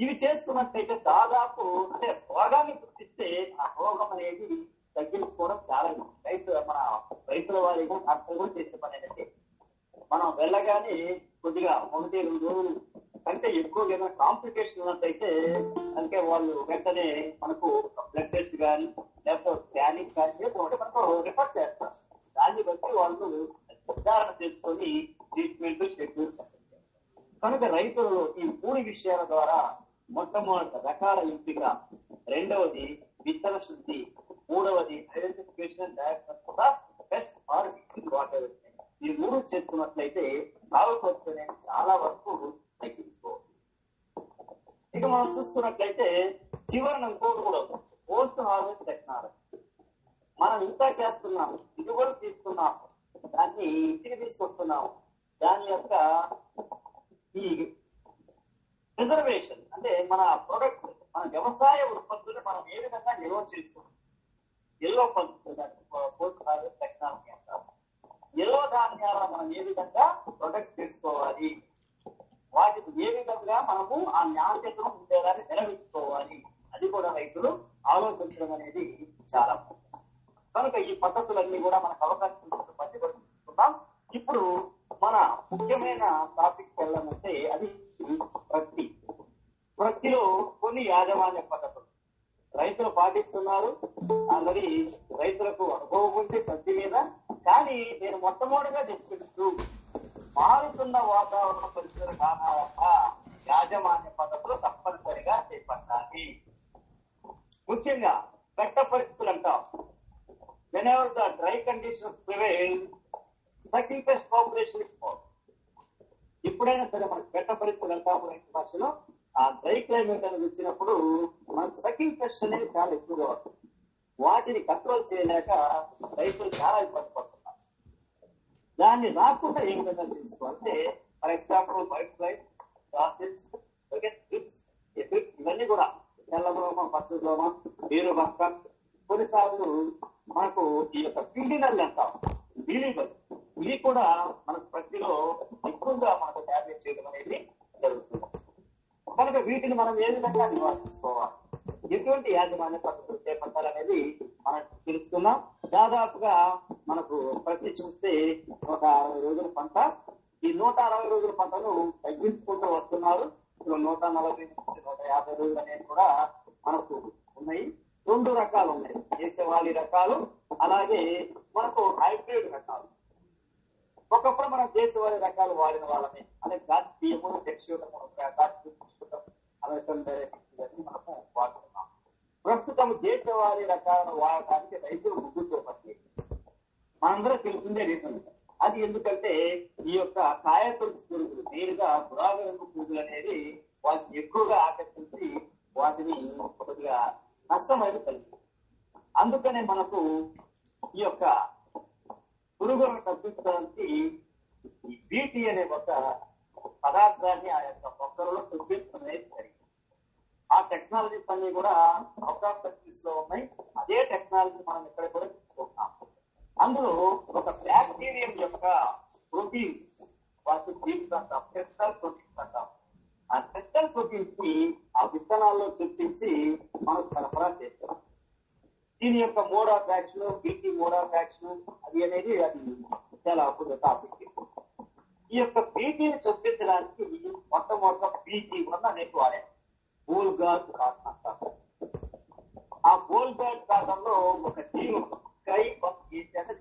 ఇవి చేసుకున్నట్లయితే దాదాపు అంటే రోగాన్ని గుర్తిస్తే ఆ రోగం అనేది తగ్గించుకోవడం చాలా రైతు మన రైతుల వారికి అర్థం కూడా చేసే పని మనం వెళ్ళగానే కొద్దిగా ఒకటి రెండు రోజులు కంటే ఎక్కువ ఏదైనా కాంప్లికేషన్ ఉన్నట్టయితే అంటే వాళ్ళు వెంటనే మనకు బ్లడ్ టెస్ట్ కానీ లేకపోతే స్కానింగ్ కానీ ఒకటి మనకు రిఫర్ చేస్తారు. దాన్ని బట్టి వాళ్ళు నిర్ధారణ చేసుకొని ట్రీట్మెంట్ షెడ్యూల్ కనుక రైతులు ఈ మూడు విషయాల ద్వారా మొట్టమొదటి రకాల ఎంపిక. రెండవది విత్తన శుద్ధి. మూడవది identification diagnosis pest or water ఈ మూడు చేసుకున్నట్లయితే సాగు ఖర్చు అనేది చాలా వరకు తగ్గించుకోవచ్చు. ఇక మనం చూసుకున్నట్లయితే చివరిన ఇంకోటి కూడా పోస్ట్ హార్వెస్ట్ టెక్నాలజీ. మనం ఇంకా చేస్తున్నాం దిగుబడి తీసుకున్నాం దాన్ని ఇంటికి తీసుకొస్తున్నాం. దాని యొక్క ఈ రిజర్వేషన్ అంటే మన ప్రొడక్ట్ మన వ్యవసాయ ఉత్పత్తులు మనం ఏ విధంగా నిల్వ చేసుకున్నాం ఎల్లో పద్ధతి పోస్ట్ హార్వెస్ట్ టెక్నాలజీ. అంటారు ఎల్లో ధాన్యాల మనం ఏ విధంగా ప్రొటెక్ట్ చేసుకోవాలి? వాటికి ఏ విధంగా మనము ఆ నాణ్యతను ఉండేదాన్ని నిర్వహించుకోవాలి అది కూడా రైతులు ఆలోచించడం అనేది చాలా కనుక ఈ పద్ధతులన్నీ కూడా మనకు అవకాశం ఉన్నప్పుడు పట్టుబడుతున్నాం ఇప్పుడు మన ముఖ్యమైన టాపిక్ వెళ్ళాలంటే అది ప్రతి ప్రతిలో కొన్ని యాజమాన్య పద్ధతులు. రైతులు పాటిస్తున్నారు. ఆల్రెడీ రైతులకు అనుభవం ఉంది ప్రతి మీద. కానీ నేను మొట్టమొదటిగా చెప్తున్నాను మారుతున్న వాతావరణ పరిస్థితుల కారణంగా యాజమాన్య పద్ధతులు తప్పనిసరిగా చేపట్టాలి. ముఖ్యంగా పెట్ట పరిస్థితులు అంటాం. Whenever the dry conditions sucking pest population is ఎప్పుడైనా సరే మనకి పెట్ట పరిస్థితులు అంటాం భాషలో ఆ డ్రై క్లైమేట్ అనేది వచ్చినప్పుడు మన సెకండ్ పెస్ట్ అనేది చాలా ఎక్కువగా వాటిని కంట్రోల్ చేయలేక రైతులు చాలా ఇబ్బంది పడుతున్నారు దాన్ని రాకుండా ఏ విధంగా చేసుకోవాలంటే for example white flight tassels thrips ఇవన్నీ కూడా తెల్లదోమ పచ్చదోమ నీరు భక్త కొన్నిసార్లు మనకు ఈ యొక్క పీడినల్ అంటాం. బీలీబల్ ఇవి కూడా మనకు ప్రతిలో ఎక్కువగా మనకు టాబ్లెట్ చేయడం అనేది జరుగుతుంది. కనుక వీటిని మనం ఏ విధంగా నివారించుకోవాలి? ఎటువంటి యాజమాన్య పద్ధతులు చేపట్టాలనేది మనం తెలుసుకున్నాం దాదాపుగా మనకు ప్రతి చూస్తే ఒక అరవై రోజుల పంట ఈ నూట అరవై రోజుల పంటను తగ్గించుకుంటూ వస్తున్నారు. ఇప్పుడు నూట నలభై నుంచి నూట యాభై రోజులు అనేవి కూడా మనకు ఉన్నాయి. రెండు రకాలు ఉన్నాయి. దేశవాళీ రకాలు అలాగే మనకు హైబ్రిడ్ రకాలు. ఒకప్పుడు మనం దేశవాళీ రకాలు వాడిన వాళ్ళమే. అంటే గాజు బియ్యము టెక్స్యూటము గాజు అమెరికన్ మనము వాడుతున్నాం. ప్రస్తుతం దేశవాళీ రకాలను వాడటానికి రైతులు ముందు చూపట్టి మనందరూ తెలిసిందే రీజన్ అది ఎందుకంటే ఈ యొక్క కాయతొలుసు పురుగులు నేరుగా గులాబీ రంగు పురుగులు అనేది వాటిని ఎక్కువగా ఆకర్షించి వాటిని కొద్దిగా నష్టమైన కలిగి అందుకనే మనకు ఈ యొక్క పురుగులను తగ్గించడానికి ఈ బీటీ అనే ఒక పదార్థాన్ని ఆ యొక్క మొక్కలలో తగ్గించడం అనేది జరిగింది ఆ టెక్నాలజీస్ అన్ని కూడా అవుట్ ఆఫ్ కంట్రీస్లో ఉన్నాయి. అదే టెక్నాలజీ మనం ఇక్కడ కూడా తీసుకుంటున్నాం అందులో ఒక బ్యాక్టీరియం యొక్క ప్రోటీన్ వాటి జీన్స్ అంటాం టెస్టల్ ప్రోటీన్స్ అంటాం. ఆ టెస్టల్ ప్రోటీన్స్ని ఆ విత్తనాల్లో చొప్పించి మనకు సరఫరా చేస్తాం దీని యొక్క mode of action BT mode of action అది అనేది అది చాలా అప్పుడు టాపిక్ ఈ యొక్క బీటీని చొప్పించడానికి మొట్టమొదట పీజీ వల్ల అనేక వాడాను బోల్ గార్డ్ ఆ బోల్ గార్డ్ ఒక టీమ్ స్కై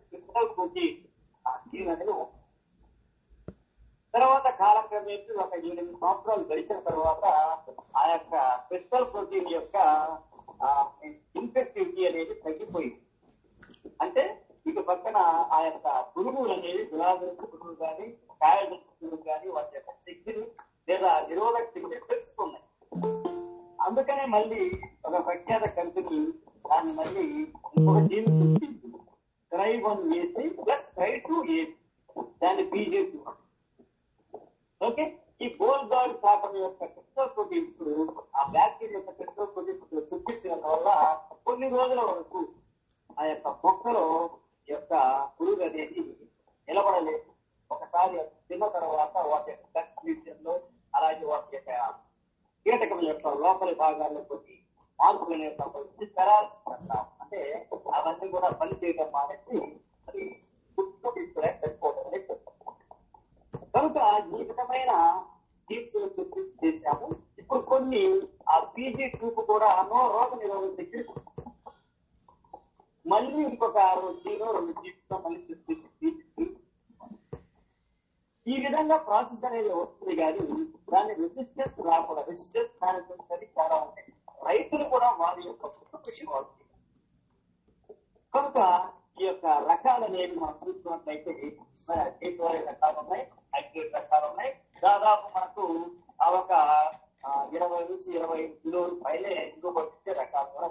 క్రిస్టల్ ప్రోటీన్ ఆ జీన్ అనేది తర్వాత కాలక్రమేపీ ఒక ఎనిమిది సంవత్సరాలు గడిచిన తర్వాత ఆ యొక్క క్రిస్టల్ ప్రోటీన్ యొక్క ఇన్ఫెక్టివిటీ అనేది తగ్గిపోయింది. అంటే ఇక పక్కన ఆ యొక్క పురుగులు అనేది గులాబీ పురుగులు కానీ కాయలు పురుగులు కానీ వాటి యొక్క శక్తిని లేదా నిరోధక శక్తిని తెలుసుకున్నాయి అందుకనే మళ్ళీ ఒక ప్రఖ్యాత కంపెనీ దాన్ని మళ్ళీ ఇంకొక టీం ట్రై వన్ వేసి ప్లస్ ట్రై టూ ఏ దాన్ని టూ ఓకే? ఈ గోల్ గార్డ్ కాటన్ యొక్క క్రిస్టల్ ప్రోటీన్స్ ఆ బ్యాక్టీరియా యొక్క క్రిస్టల్ ప్రోటీన్స్ చూపించడం వల్ల కొన్ని రోజుల వరకు ఆ యొక్క మొక్కలో ఈ యొక్క పురుగు అనేది నిలబడలేదు. ఒకసారి తిన్న తర్వాత వాటి యొక్క అలాగే వాటి యొక్క కీటకం యొక్క లోపలి భాగాల్లో కొన్ని మార్పులు అనేవి సంభవించి పెరాలసిస్ అంటే అవన్నీ కూడా పని చేయడం మానేసి అది గుర్తు తీసుకునే కనుక ఈ విధమైన తీర్చులు గుర్తించి చేశాము. ఇప్పుడు కొన్ని ఆ పీజీ ట్యూబ్ కూడా నో రోగ నిరోధక శక్తి మళ్ళీ ఇంకొక ఆరు జీరో రెండు జీవితం మళ్ళీ సృష్టించి ఈ విధంగా ప్రాసెస్ అనేది వస్తుంది కానీ దాని రెసిస్టెన్స్ రాకుండా రెసిస్టెన్స్ మేనేజ్మెంట్ అనేది చాలా ఉంటాయి. రైతులు కూడా వారి యొక్క కృషి కృషి వాళ్ళు కనుక ఈ యొక్క రకాలు అనేవి మనం చూసుకున్నట్లయితే అగ్రికల్చర్ రకాలు ఉన్నాయి హైబ్రిడ్ రకాలు ఉన్నాయి. దాదాపు మనకు ఆ ఒక ఇరవై నుంచి ఇరవై కిలోల పైనే దిగుబడి ఇచ్చే రకాలు కూడా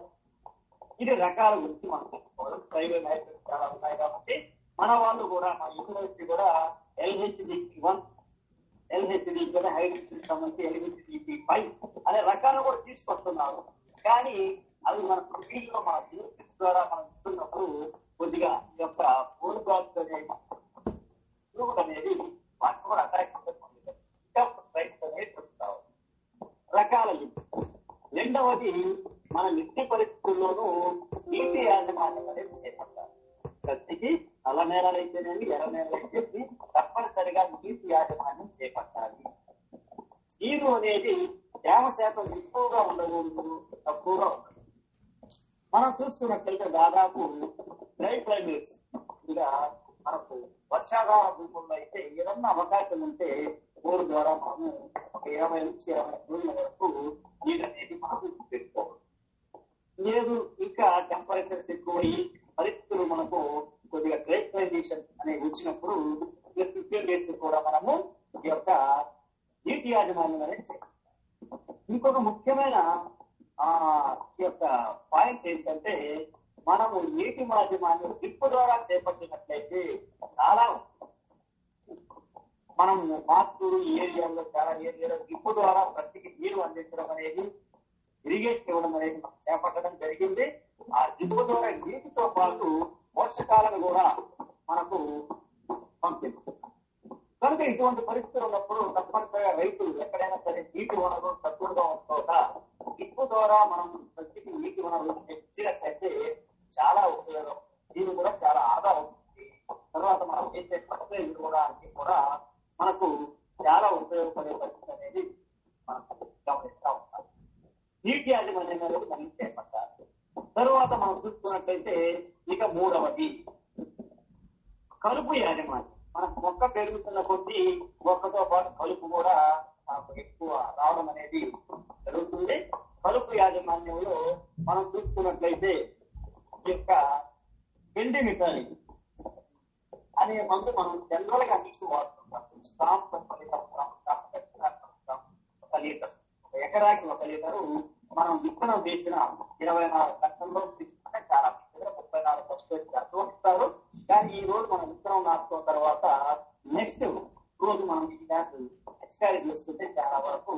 ఇది రకాల గురించి మనం చెప్పుకోవాలి. ప్రైవేట్ హైబ్రిడ్ చాలా ఉన్నాయి కాబట్టి మన వాళ్ళు కూడా మన యూనివర్సిటీ కూడా ఎల్హెచ్డి వన్ ఎల్హెచ్డి కూడా హైబ్రిడ్ సంబంధించి ఎల్హెచ్డి ఫైవ్ అనే రకాలు కూడా తీసుకొస్తున్నారు. కానీ అవి మన ఫీల్డ్లో మన యూనివర్సిటీ ద్వారా మనం ఇస్తున్నప్పుడు కొద్దిగా యొక్క ఫోన్ కాల్స్ అనేది అనేది వాటిని కూడా అటాక్ అనేది రకాల రెండవది మన నిత్య పరిస్థితుల్లోనూ నీటి యాజమాన్యం అనేది చేపట్టాలి. శక్తికి నల్ల నేలలు అయితేనేమి ఎర్ర నేలలు అయితేనేమి తప్పనిసరిగా నీతి యాజమాన్యం చేపట్టాలి. నీరు అనేది తేమ శాతం ఎక్కువగా ఉండకూడదు తక్కువగా ఉండదు మనం చూసుకున్నట్లయితే దాదాపు డ్రై క్లైమేట్స్ ఇక మనకు వర్షాకాల భూముల్లో అయితే ఏదన్నా అవకాశం ఉంటే బోరు ద్వారా మనము ఒక ఇరవై నుంచి ఇరవై రోజుల వరకు నీరు అనేది మనకు పెట్టుకోవాలి. లేదు ఇంకా టెంపరేచర్స్ ఎక్కువయ్యి పరిస్థితులు మనకు కొద్దిగా గ్రేట్ అనేది వచ్చినప్పుడు ఫిఫ్టీన్ డేస్ కూడా మనము ఈ యొక్క నీటి యాజమాన్యం అనేది ఇంకొక ముఖ్యమైన ఆ యొక్క పాయింట్ ఏంటంటే మనము నీటి మాధ్యమాన్ని డ్రిప్ ద్వారా చేపట్టినట్లయితే చాలా మనం మాతూరు ఏరియాలో చాలా ఏరియాలో డ్రిప్ ద్వారా ప్రతికి నీరు అందించడం అనేది ఇరిగేషన్ ఇవ్వడం అనేది చేపట్టడం జరిగింది. ఆ డ్రిప్ ద్వారా నీటితో పాటు వర్షకాలను కూడా మనకు పంపిస్తుంది. కనుక ఇటువంటి పరిస్థితులు ఉన్నప్పుడు తప్పనిసరిగా రైతులు ఎక్కడైనా సరే నీటి వనరు తక్కువగా ఉన్న ఇప్పు ద్వారా మనం ప్రతికి నీటి వనరు ఇచ్చినట్లయితే చాలా ఉపయోగం. దీని కూడా చాలా ఆదా అవుతుంది తర్వాత మనం చేసే ఫర్టిలైజర్ కూడా అన్ని కూడా మనకు చాలా ఉపయోగపడే పరిస్థితి అనేది మనం గమనిస్తా ఉంటాం. నీటి యాజమాన్యం అనేది మనం చేపట్టాలి. తరువాత మనం చూసుకున్నట్లయితే ఇక మూడవది కలుపు యాజమాన్యం మనకు మొక్క పెరుగుతున్న కొద్దీ మొక్కతో పాటు కలుపు కూడా మనకు ఎక్కువ రావడం అనేది జరుగుతుంది కలుపు యాజమాన్యంలో మనం చూసుకున్నట్లయితే ఈ యొక్క ఎండిమిటాలి అనే మందు మనం జనరల్గా అన్నింటి వాడుతుంటాం స్టాంప్ ఒక లీటర్ స్టాంప్ స్టాంప్ ఒక లీటర్ ఒక ఎకరాకి ఒక లీటరు మనం విత్తనం వేసిన ఇరవై నాలుగు గంటల్లో తీసుకుంటే చాలా దగ్గర ముప్పై నాలుగు పర్సెంట్ ఇస్తారు కానీ ఈ రోజు మనం విత్తనం నాటుకున్న తర్వాత నెక్స్ట్ రోజు మనం ఈ దాన్ని ఎక్స్పైరీ చేసుకుంటే చాలా వరకు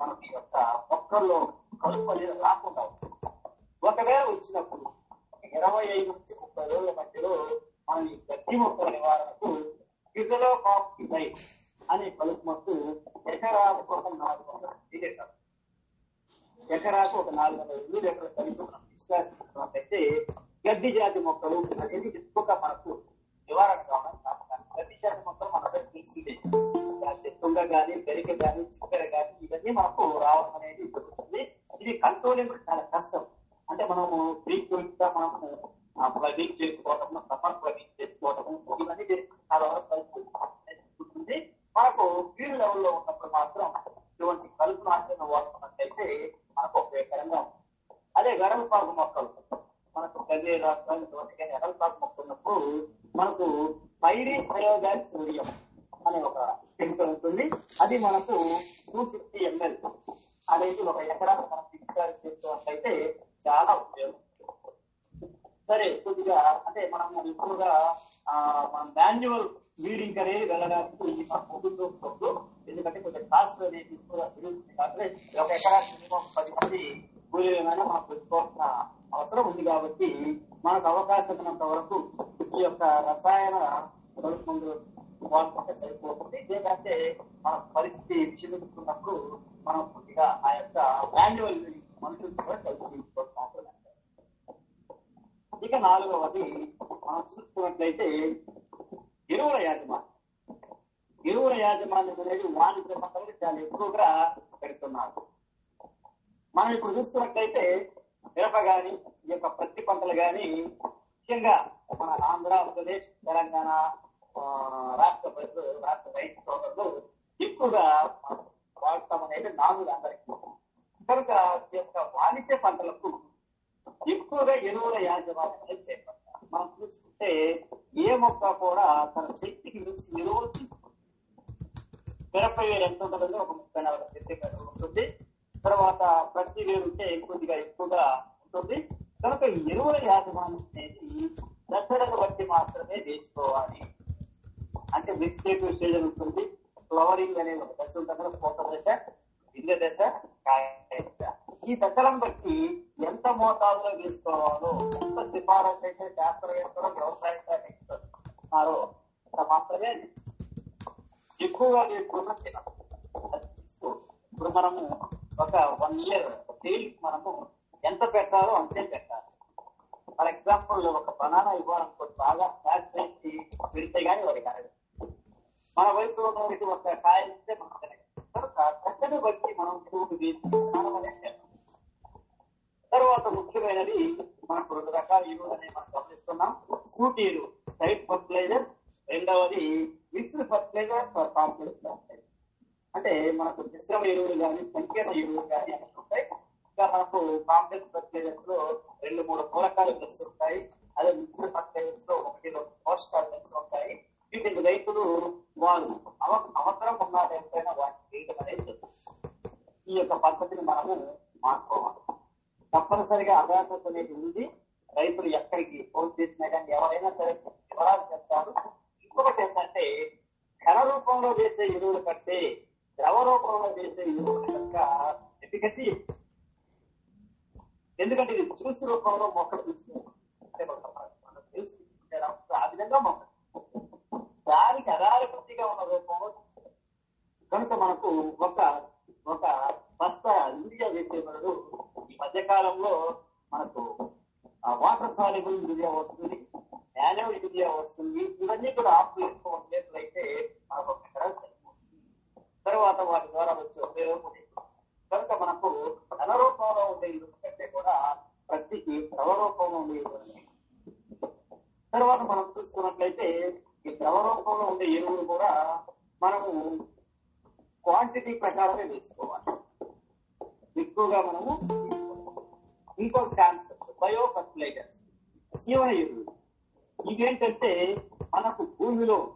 మనకి ఈ యొక్క మొక్కల్లో కలుపు అనేది రాకుండా ఉంటుంది. ఒకవేళ వచ్చినప్పుడు ఇరవై ఐదు నుంచి ముప్పై రోజుల మధ్యలో మనం ఈ గడ్డి మొక్కల నివారణకు గిజలో కాఫీ లైట్ అనే కలుపు మొక్క ఎకరాకు ఒక నాలుగు వందల లీటర్ ఎకరాకు ఒక నాలుగు వందల లీటర్ల కలిపి మనం తీసుకున్నట్లయితే గడ్డి జాతి మొక్కలు అనేది ఎక్కువగా మనకు నివారణ కావడం కారణం. గడ్డి జాతి మొక్కలు మనకు తెలిసిందే తుంగ కానీ గరిక కానీ చిక్కర కానీ ఇవన్నీ మనకు రావడం అనేది జరుగుతుంది ఇది కంట్రోలింగ్ చాలా కష్టం అంటే మనము ఫ్రీక్వెంట్గా మనము ప్లగింగ్ చేసుకోవటము సమ్మర్ ప్లగింగ్ చేసుకోవటము ఇవన్నీ చేస్తే చాలా వరకు కలుపు ఉంటుంది మనకు ఫీల్డ్ లెవెల్లో ఉన్నప్పుడు మాత్రం ఇటువంటి కలుపు నాశనం వాడుతున్నట్లయితే మనకు ఉపయోగకరంగా ఉంటుంది అదే గరలపాకు మొక్కలు మనకు గదే రాష్ట్రాలు కానీ ఎడలపాకు మొక్క ఉన్నప్పుడు మనకు పైరీ ప్రయోగాలు సోడియం అనే ఒక కెమికల్ ఉంటుంది. అది మనకు టూ ఫిఫ్టీ ఎంఎల్ అనేది ఒక ఎకరానికి మనం పిచికారి చేస్తున్నట్లయితే చాలా ఉపయోగం. సరే కొద్దిగా అంటే మనం ఎక్కువగా మన మాన్యువల్ వీడింగ్ అనేది వెళ్ళడానికి మన కుటుంబంలో ఎందుకంటే కొంచెం కాస్ట్ అనేది ఎక్కువగా పెరుగుతుంది. కాబట్టి ఒక ఎకరా మినిమం పది మంది కూలీలైనా మనం పెట్టుకోవాల్సిన అవసరం ఉంది కాబట్టి మనకు అవకాశం ఉన్నంత వరకు ఈ యొక్క రసాయన మందు సరిపోతుంది. లేదంటే మన పరిస్థితి విషమిస్తున్నప్పుడు మనం కొద్దిగా ఆ యొక్క మాన్యువల్ మనుషులు కూడా కలుపుకోవాల్సిన ఇక నాలుగవది మనం చూసుకున్నట్లయితే ఎరువుల యాజమాన్యం. ఎరువుల యాజమాన్యం అనేది వాణిజ్య పంటలకు చాలా ఎక్కువగా పెడుతున్నారు. మనం ఇప్పుడు చూస్తున్నట్లయితే మిరప గాని ఈ యొక్క పత్తి పంటలు గాని ముఖ్యంగా మన ఆంధ్రప్రదేశ్ తెలంగాణ రాష్ట్ర ప్రజలు రాష్ట్ర రైతు సోదరులు ఎక్కువగా వాడతాం అనేది నాలుగు అందరికీ కనుక ఈ యొక్క వాణిజ్య పంటలకు ఎక్కువగా ఎరువుల యాజమాన్యం చేపడతారు. మనం చూసుకుంటే ఏ మొక్క కూడా తన శక్తికి మించి ఎరువులు మిరపై మిరప ఎంత ఉంటుందో ఒక ముప్పై నాలుగు సెంటీమీటర్లు ఉంటుంది. తర్వాత ప్రతి ఉంటే కొద్దిగా ఎక్కువగా ఉంటుంది. కనుక ఎరువుల యాజమాన్యం అనేది దశలను బట్టి మాత్రమే వేసుకోవాలి. అంటే వెజిటేటివ్ స్టేజ్ ఉంటుంది. ఫ్లవరింగ్ అనేది ఒక దశ ఉంటుంది పూత దశ గింజ దశ కాయ దశ. ఈ దశలను బట్టి ఎంత మోతాదులో వేసుకోవాలో ఎంత సిఫారసు అయితే శాస్త్రవేత్తలు వ్యవసాయ శాఖ ఇస్తున్నారో అంత మాత్రమే ఎక్కువగా వేసుకున్న తినం ఇప్పుడు మనము ఒక వన్ ఇయర్ ఫీల్ మనము ఎంత పెట్టాలో అంతే పెట్టాలి. ఫర్ ఎగ్జాంపుల్ ఒక బనానా ఇవ్వాలనుకో బాగా ప్యాక్ చేసి పెడితే గానీ వాడికి అరగదు మన వయసు ఉన్నవాడికి ఒక కాయ ఇస్తే మనం తినగలం. బట్టి మనం చూపు తర్వాత ముఖ్యమైనది మనకు రెండు రకాల ఎరువులు అనేవి మనం గమనిస్తున్నాం. సూటి ఎరువు సైడ్ ఫర్టిలైజర్ రెండవది మిక్స్డ్ ఫర్టిలైజర్ కాంప్లెక్స్ ఫర్టిలైజర్ అంటే మనకు మిశ్రమ ఎరువులు కానీ సంకీర్ణ ఎరువులు కానీ అనేవి ఉంటాయి? ఇంకా మనకు కాంప్లెక్స్ ఫర్టిలైజర్స్లో రెండు మూడు మూలకాలు కలిసి ఉంటాయి. అదే మిక్స్డ్ ఫర్టిలైజర్స్లో ఒకటి రెండు పోషకాలు కలిసి ఉంటాయి. వీటిని రైతులు వారు అవసరం ఉన్న ఎంతైనా వాటిని చేయడం అనేది ఈ యొక్క పద్ధతిని మనము మార్చుకోవాలి. తప్పనిసరిగా అవేర్నెస్ అనేది ఉంది. రైతులు ఎక్కడికి ఫోన్ చేసినా కానీ ఎవరైనా సరే వివరాలు చెప్తారు. ఇంకొకటి ఏంటంటే ఘన రూపంలో చేసే ఎరువుల కంటే ద్రవ రూపంలో వేసే ఎరువుల యొక్క ఎఫికసీ ఎందుకంటే ఇది జ్యూస్ రూపంలో మొక్కలు తీసుకుంటే ఆ విధంగా మొక్క దానికి అధారపతిగా ఉన్న రూపంలో కనుక మనకు ఒక ఒక బస్తా యూరియా వేసే బదులు ఈ మధ్య కాలంలో మనకు వాటర్ సాలిబుల్ యూరియా వస్తుంది నానో యూరియా వస్తుంది. ఇవన్నీ కూడా ఆఫ్ చేసుకోవట్లేట్లయితే మనకు ఒక తర్వాత వాటి ద్వారా వచ్చే ఉపయోగం లేదు. కనుక మనకు ధనరూపంలో ఉండే ఇరువు కంటే కూడా ప్రతికి ద్రవరూపంలో ఉండే ఇరువుని తర్వాత మనం చూసుకున్నట్లయితే ఈ ద్రవరూపంలో ఉండే ఎరువులు కూడా మనము క్వాంటిటీ ప్రకారమే వేసుకోవాలి. ఎక్కువగా మనము ఇంకో కాన్సెప్ట్ బయో ఫర్టిలైజర్స్ జీవన ఎరువులు. ఇవేంటంటే మనకు భూమిలో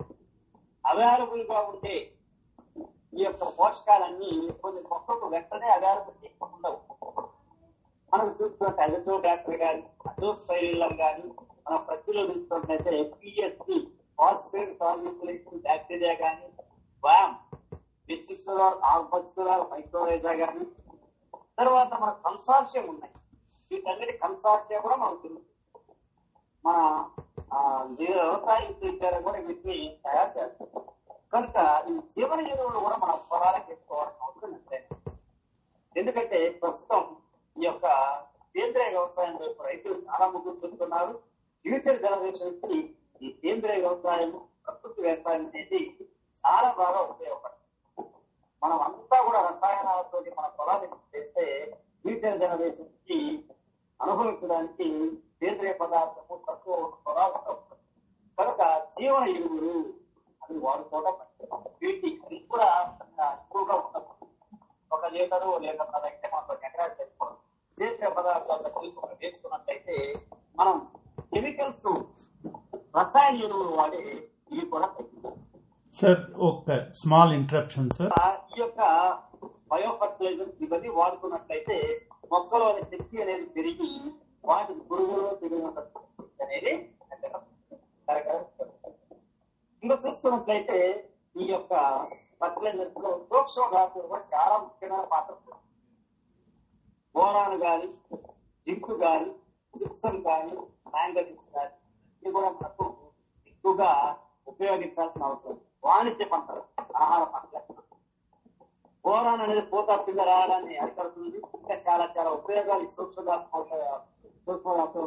అవైలబుల్గా ఉండే ఈ యొక్క పోషకాలన్నీ కొన్ని మొక్కలు వెంటనే అవైలబిలిటీ ఉండవు మనకు చూసుకుంటే అజతో బ్యాక్టర్ కానీ శైలిలో కానీ మన ప్రతిలో చూసుకున్నట్లయితే పిఎస్సి ఫాస్ఫేట్ సాల్యులేషన్ బ్యాక్టీరియా కానీ వ్యామ్ వెసిక్యులర్ ఆల్బస్కులర్ మైక్రోరైజా కానీ తర్వాత మన కన్సార్షియం ఉన్నాయి. వీటన్నిటి కన్సార్షియం కూడా మనకు తెలుసు మన వ్యవసాయం వ్యవసాయ కూడా వీటిని తయారు చేస్తారు. కనుక ఈ జీవన ఎరువులు కూడా మన పొలాలకు వేసుకోవాల్సిన అవసరం లేదు ఎందుకంటే ప్రస్తుతం ఈ యొక్క సేంద్రియ వ్యవసాయం వైపు రైతులు చాలా మొగ్గు చెబుతున్నారు ఫ్యూచర్ జనరేషన్కి ఈ సేంద్రియ వ్యవసాయం ప్రకృతి వ్యవసాయం అనేది చాలా బాగా ఉపయోగపడుతుంది. మనం అంతా కూడా రసాయనాలతో మన పొలాన్ని చేస్తే ఫ్యూచర్ జనరేషన్కి అనుభవించడానికి సేంద్రియ పదార్థము తక్కువ పొలాలు కనుక జీవన ఎరువులు అది వాడుకోవడం. వీటి ఇది కూడా ఎక్కువగా ఉండదు ఒక లీటరు లీటర్ అయితే మనం ఎకరాలు తెచ్చుకోవాలి సేంద్రియ పదార్థాలు తీసుకుని వేసుకున్నట్లయితే మనం కెమికల్స్ రసాయన ఎరువులు వాడి ఇవి కూడా సార్ ఒక స్మాల్ ఇంటరప్షన్ సార్. ఈ యొక్క బయో ఫర్టిలైజర్స్ ఇవన్నీ వాడుకున్నట్లయితే మొక్కలోని శక్తి అనేది పెరిగి వాటి పురుగులు తిరిగినంత అనేది తగ్గడం. ఇంకా చూసుకున్నట్లయితే ఈ యొక్క ఫర్టిలైజర్స్ సూక్ష్మ కూడా చాలా ముఖ్యమైన పాత్ర బోరాలు బోరాన్ జింకు గాని జిప్సం గాని మ్యాంగనీస్ గాని ఇవి కూడా మనకు ఎక్కువగా ఉపయోగించాల్సిన అవసరం. వాణిజ్య పంటలు ఆహార పంటలు. బోరాన్ అనేది పూత పిల్ల రావడాన్ని అరికడుతుంది. ఇంకా చాలా చాలా ఉపయోగాలు ఈ సూక్ష్మ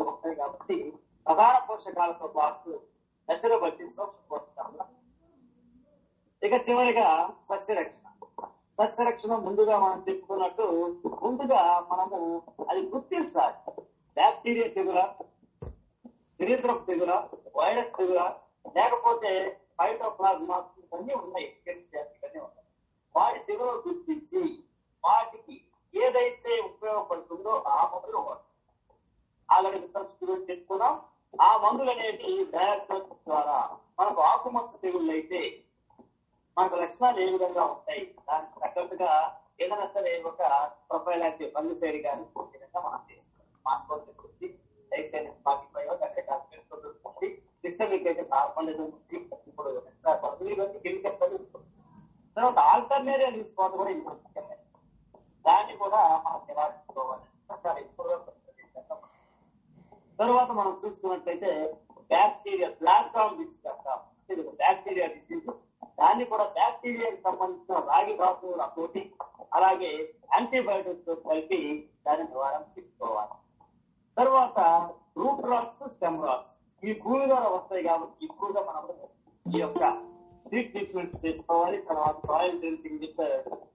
ఉంటాయి కాబట్టి ప్రధాన పోషకాలతో పాటు దశను బట్టి సూక్ష్మ ఇక చివరిగా సస్యరక్షణ. సస్యరక్షణ ముందుగా మనం చెప్పుకున్నట్టు ముందుగా మనము అది గుర్తించాలి. బ్యాక్టీరియా తెగుల శరీరపు తెగుల వైరస్ తెగుల లేకపోతే ఫైటోప్లాజ్మాస్ అన్ని ఉన్నాయి. అన్ని ఉన్నాయి. వాటి తెగులు గుర్తించి వాటికి ఏదైతే ఉపయోగపడుతుందో ఆ మొదలు ఆల్రెడీ విత్తనం గురించి చెప్పుకున్నాం. ఆ మందులు అనేవి డైరెక్ట్ ద్వారా మనకు ఆకుమచ్చ తెగుళ్ళు అయితే మనకు లక్షణాలు ఏ విధంగా ఉంటాయి? దానికి తగ్గట్టుగా ఏదైనా సరే ఒక ప్రొఫైల్ అంటే బంధుశైలి కానీ విధంగా మనం చేసుకోవాలి. మాస్కోటి గురించి అయితే ఫైవ్ రకరకాల పేరుతో దొరుకుతుంది సిస్టమిక్ అయితే కార్బనిజం ఇప్పుడు మందులు తర్వాత ఆల్టర్నేటివ్ తీసుకోవడం కూడా ఇంకొక దాన్ని కూడా మనం నివారించుకోవాలి ఇప్పుడు తర్వాత మనం చూసుకున్నట్లయితే బ్యాక్టీరియా ప్లాట్ఫామ్ డిసీజ్ అంటాం. ఇది బ్యాక్టీరియా డిసీజ్ దాన్ని కూడా బ్యాక్టీరియాకి సంబంధించిన రాగి ధాతువుల తోటి అలాగే యాంటీబయోటిక్స్తో కలిపి దాని నివారణ తీసుకోవాలి తర్వాత రూట్ రాక్స్ స్టెమ్ రాక్స్ ఈ భూమి ద్వారా వస్తాయి కాబట్టి ఎక్కువగా మనం ఈ యొక్క సీట్ ట్రీట్మెంట్ చేసుకోవాలి తర్వాత సాయిల్ డ్రెన్సింగ్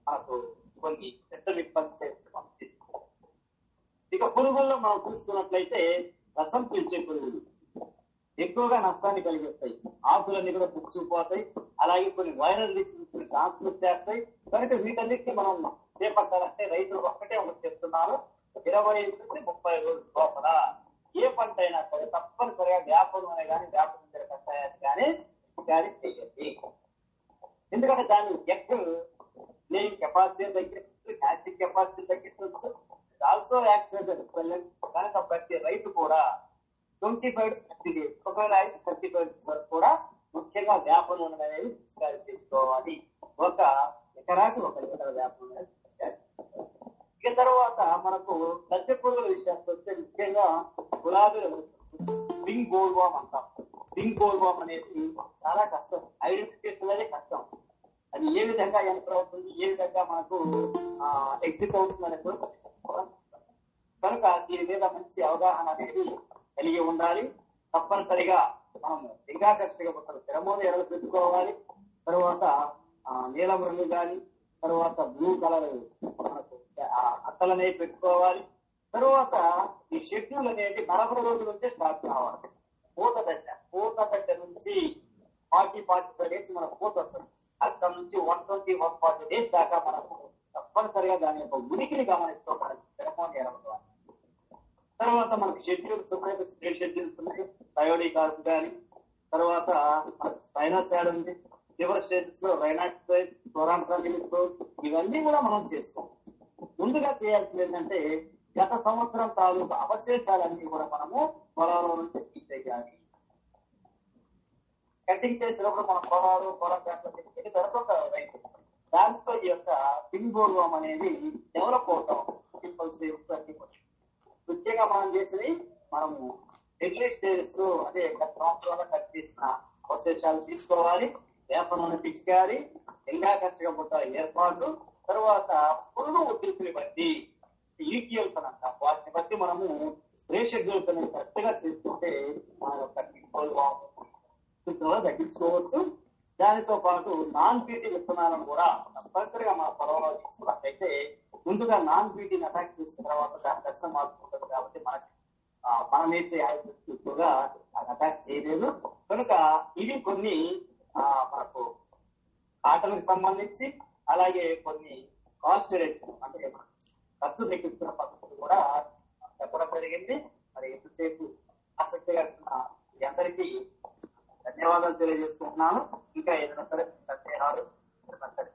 మనకు కొన్ని పెద్ద ఇబ్బంది చేస్తున్నాం ఇక పురుగుల్లో మనం చూసుకున్నట్లయితే రసం పీల్చే పురుగులు. ఎక్కువగా నష్టాన్ని కలిగిస్తాయి. ఆకులన్నీ కూడా పుచ్చిపోతాయి. అలాగే కొన్ని వైరల్ డిసీజెస్ ట్రాన్స్మిట్ చేస్తాయి. కనుక వీటన్నిటిని మనం చేపట్టాలంటే రైతులు ఒక్కటే ఒకటి చెప్తున్నారు. ఇరవై నుంచి ముప్పై రోజుల లోపల ఏ పంట అయినా సరే తప్పనిసరిగా వ్యాపారం అనే కానీ వ్యాపారం కషాయాన్ని కానీ కానీ చేయండి. ఎందుకంటే దాని ఎగ్ నేను కెపాసిటీ తగ్గిస్తుంది యాసిడ్ కెపాసిటీ తగ్గిస్తుంది ఆల్సో యాక్సిడెంట్ కనుక ప్రతి రైతు కూడా ట్వంటీ ఫైవ్ థర్టీ డేస్ ఒకవేళ అయితే థర్టీ ఫైవ్ వరకు కూడా ముఖ్యంగా వ్యాపం అనేది పిచికారీ చేసుకోవాలి. ఒక ఎకరాకి ఒక లీటర్ వ్యాపారం అనేది ఇక తర్వాత మనకు సత్య పురుగుల విషయానికి వస్తే ముఖ్యంగా గులాబీలు పింక్ గోల్డ్ వామ్ అంటాం. పింక్ గోల్డ్ వామ్ అనేది చాలా కష్టం. ఐడెంటిఫికేషన్ అనేది కష్టం. అది ఏ విధంగా ఎంత అవుతుంది? ఏ విధంగా మనకు ఎగ్జిట్ అవుతుంది అనేది కూడా కనుక దీని మీద మంచి అవగాహన అనేది కలిగి ఉండాలి. తప్పనిసరిగా మనం లింగాకర్షక బుట్టలు ఫెరమోన్ ఎరలు పెట్టుకోవాలి. తర్వాత నీలం రంగు కానీ తర్వాత బ్లూ కలర్ మనకు ఆ, అట్టలనే పెట్టుకోవాలి. తర్వాత ఈ షెడ్యూల్ అనేది నలభై రోజుల నుంచే స్టార్ట్ కావాలి. పూత దశ పూత దశ నుంచి ఫార్టీ ఫార్టీ ఫైవ్ డేస్ మన పూత వస్తుంది. అక్కడ నుంచి one twenty one forty days దాకా మనకు తప్పనిసరిగా దాని యొక్క ఉనికిని గమనించుకోవాలి ఫెరమోన్ ఎరల ద్వారా తర్వాత మనకు షెడ్యూల్స్ ఉన్నాయి స్ప్రే షెడ్యూల్స్ ఉన్నాయి. బయోడీ కార్బ్ కానీ తర్వాత మనకు స్పైనోసాడ్ ఉంది. చివరి స్టేజెస్లో రైనాక్సైడ్ ఇవన్నీ కూడా మనం చేసుకోం ముందుగా చేయాల్సింది ఏంటంటే గత సంవత్సరం తాలూకు అవశేషాలన్నీ కూడా మనము పొలాల నుంచి తీసేయాలి కటింగ్ చేసినప్పుడు మన పొలాలు పొలం దాంట్లో దొరకొక రైతు దాంతో ఈ యొక్క పింగోర్వం అనేది డెవలప్ అవుతాం. పింపుల్స్ ముఖ్యంగా మనం చేసింది మనము ఎర్లీ స్టేజెస్లో అదే గత సంవత్సరంలో కట్ చేసిన అవశేషాలు తీసుకోవాలి. వేప నూనె పిచికారి ఖర్చుగా బుట్ట ఏర్పాటు తర్వాత పురుగు ఉద్యోగుని బట్టి ఈక్యూల్స్ వాటిని బట్టి మనము స్ప్రే కరెక్ట్గా తీసుకుంటే మన యొక్క తగ్గించుకోవచ్చు. దానితో పాటు నాన్ బీటీ విత్తనాలను కూడా తప్పనిసరిగా మన పొలంలో తీసుకున్నట్లయితే ముందుగా నాన్ బీటీని అటాక్ చేసిన తర్వాత దాని దర్శనం మార్చుకుంటుంది కాబట్టి మనకి మనం వేసే ఎక్కువగా అది అటాక్ చేయలేదు. కనుక ఇవి కొన్ని ఆ, మనకు ఆటలకు సంబంధించి అలాగే కొన్ని కాస్ట్ రిడక్షన్ అంటే ఖర్చు తగ్గిస్తున్న పద్ధతులు కూడా చెప్పడం జరిగింది. మరి ఎంతసేపు ఆసక్తిగా ఉన్న అందరికీ ధన్యవాదాలు తెలియజేసుకుంటున్నాను. ఇంకా ఏదైనా సరే సందేహాలు సరే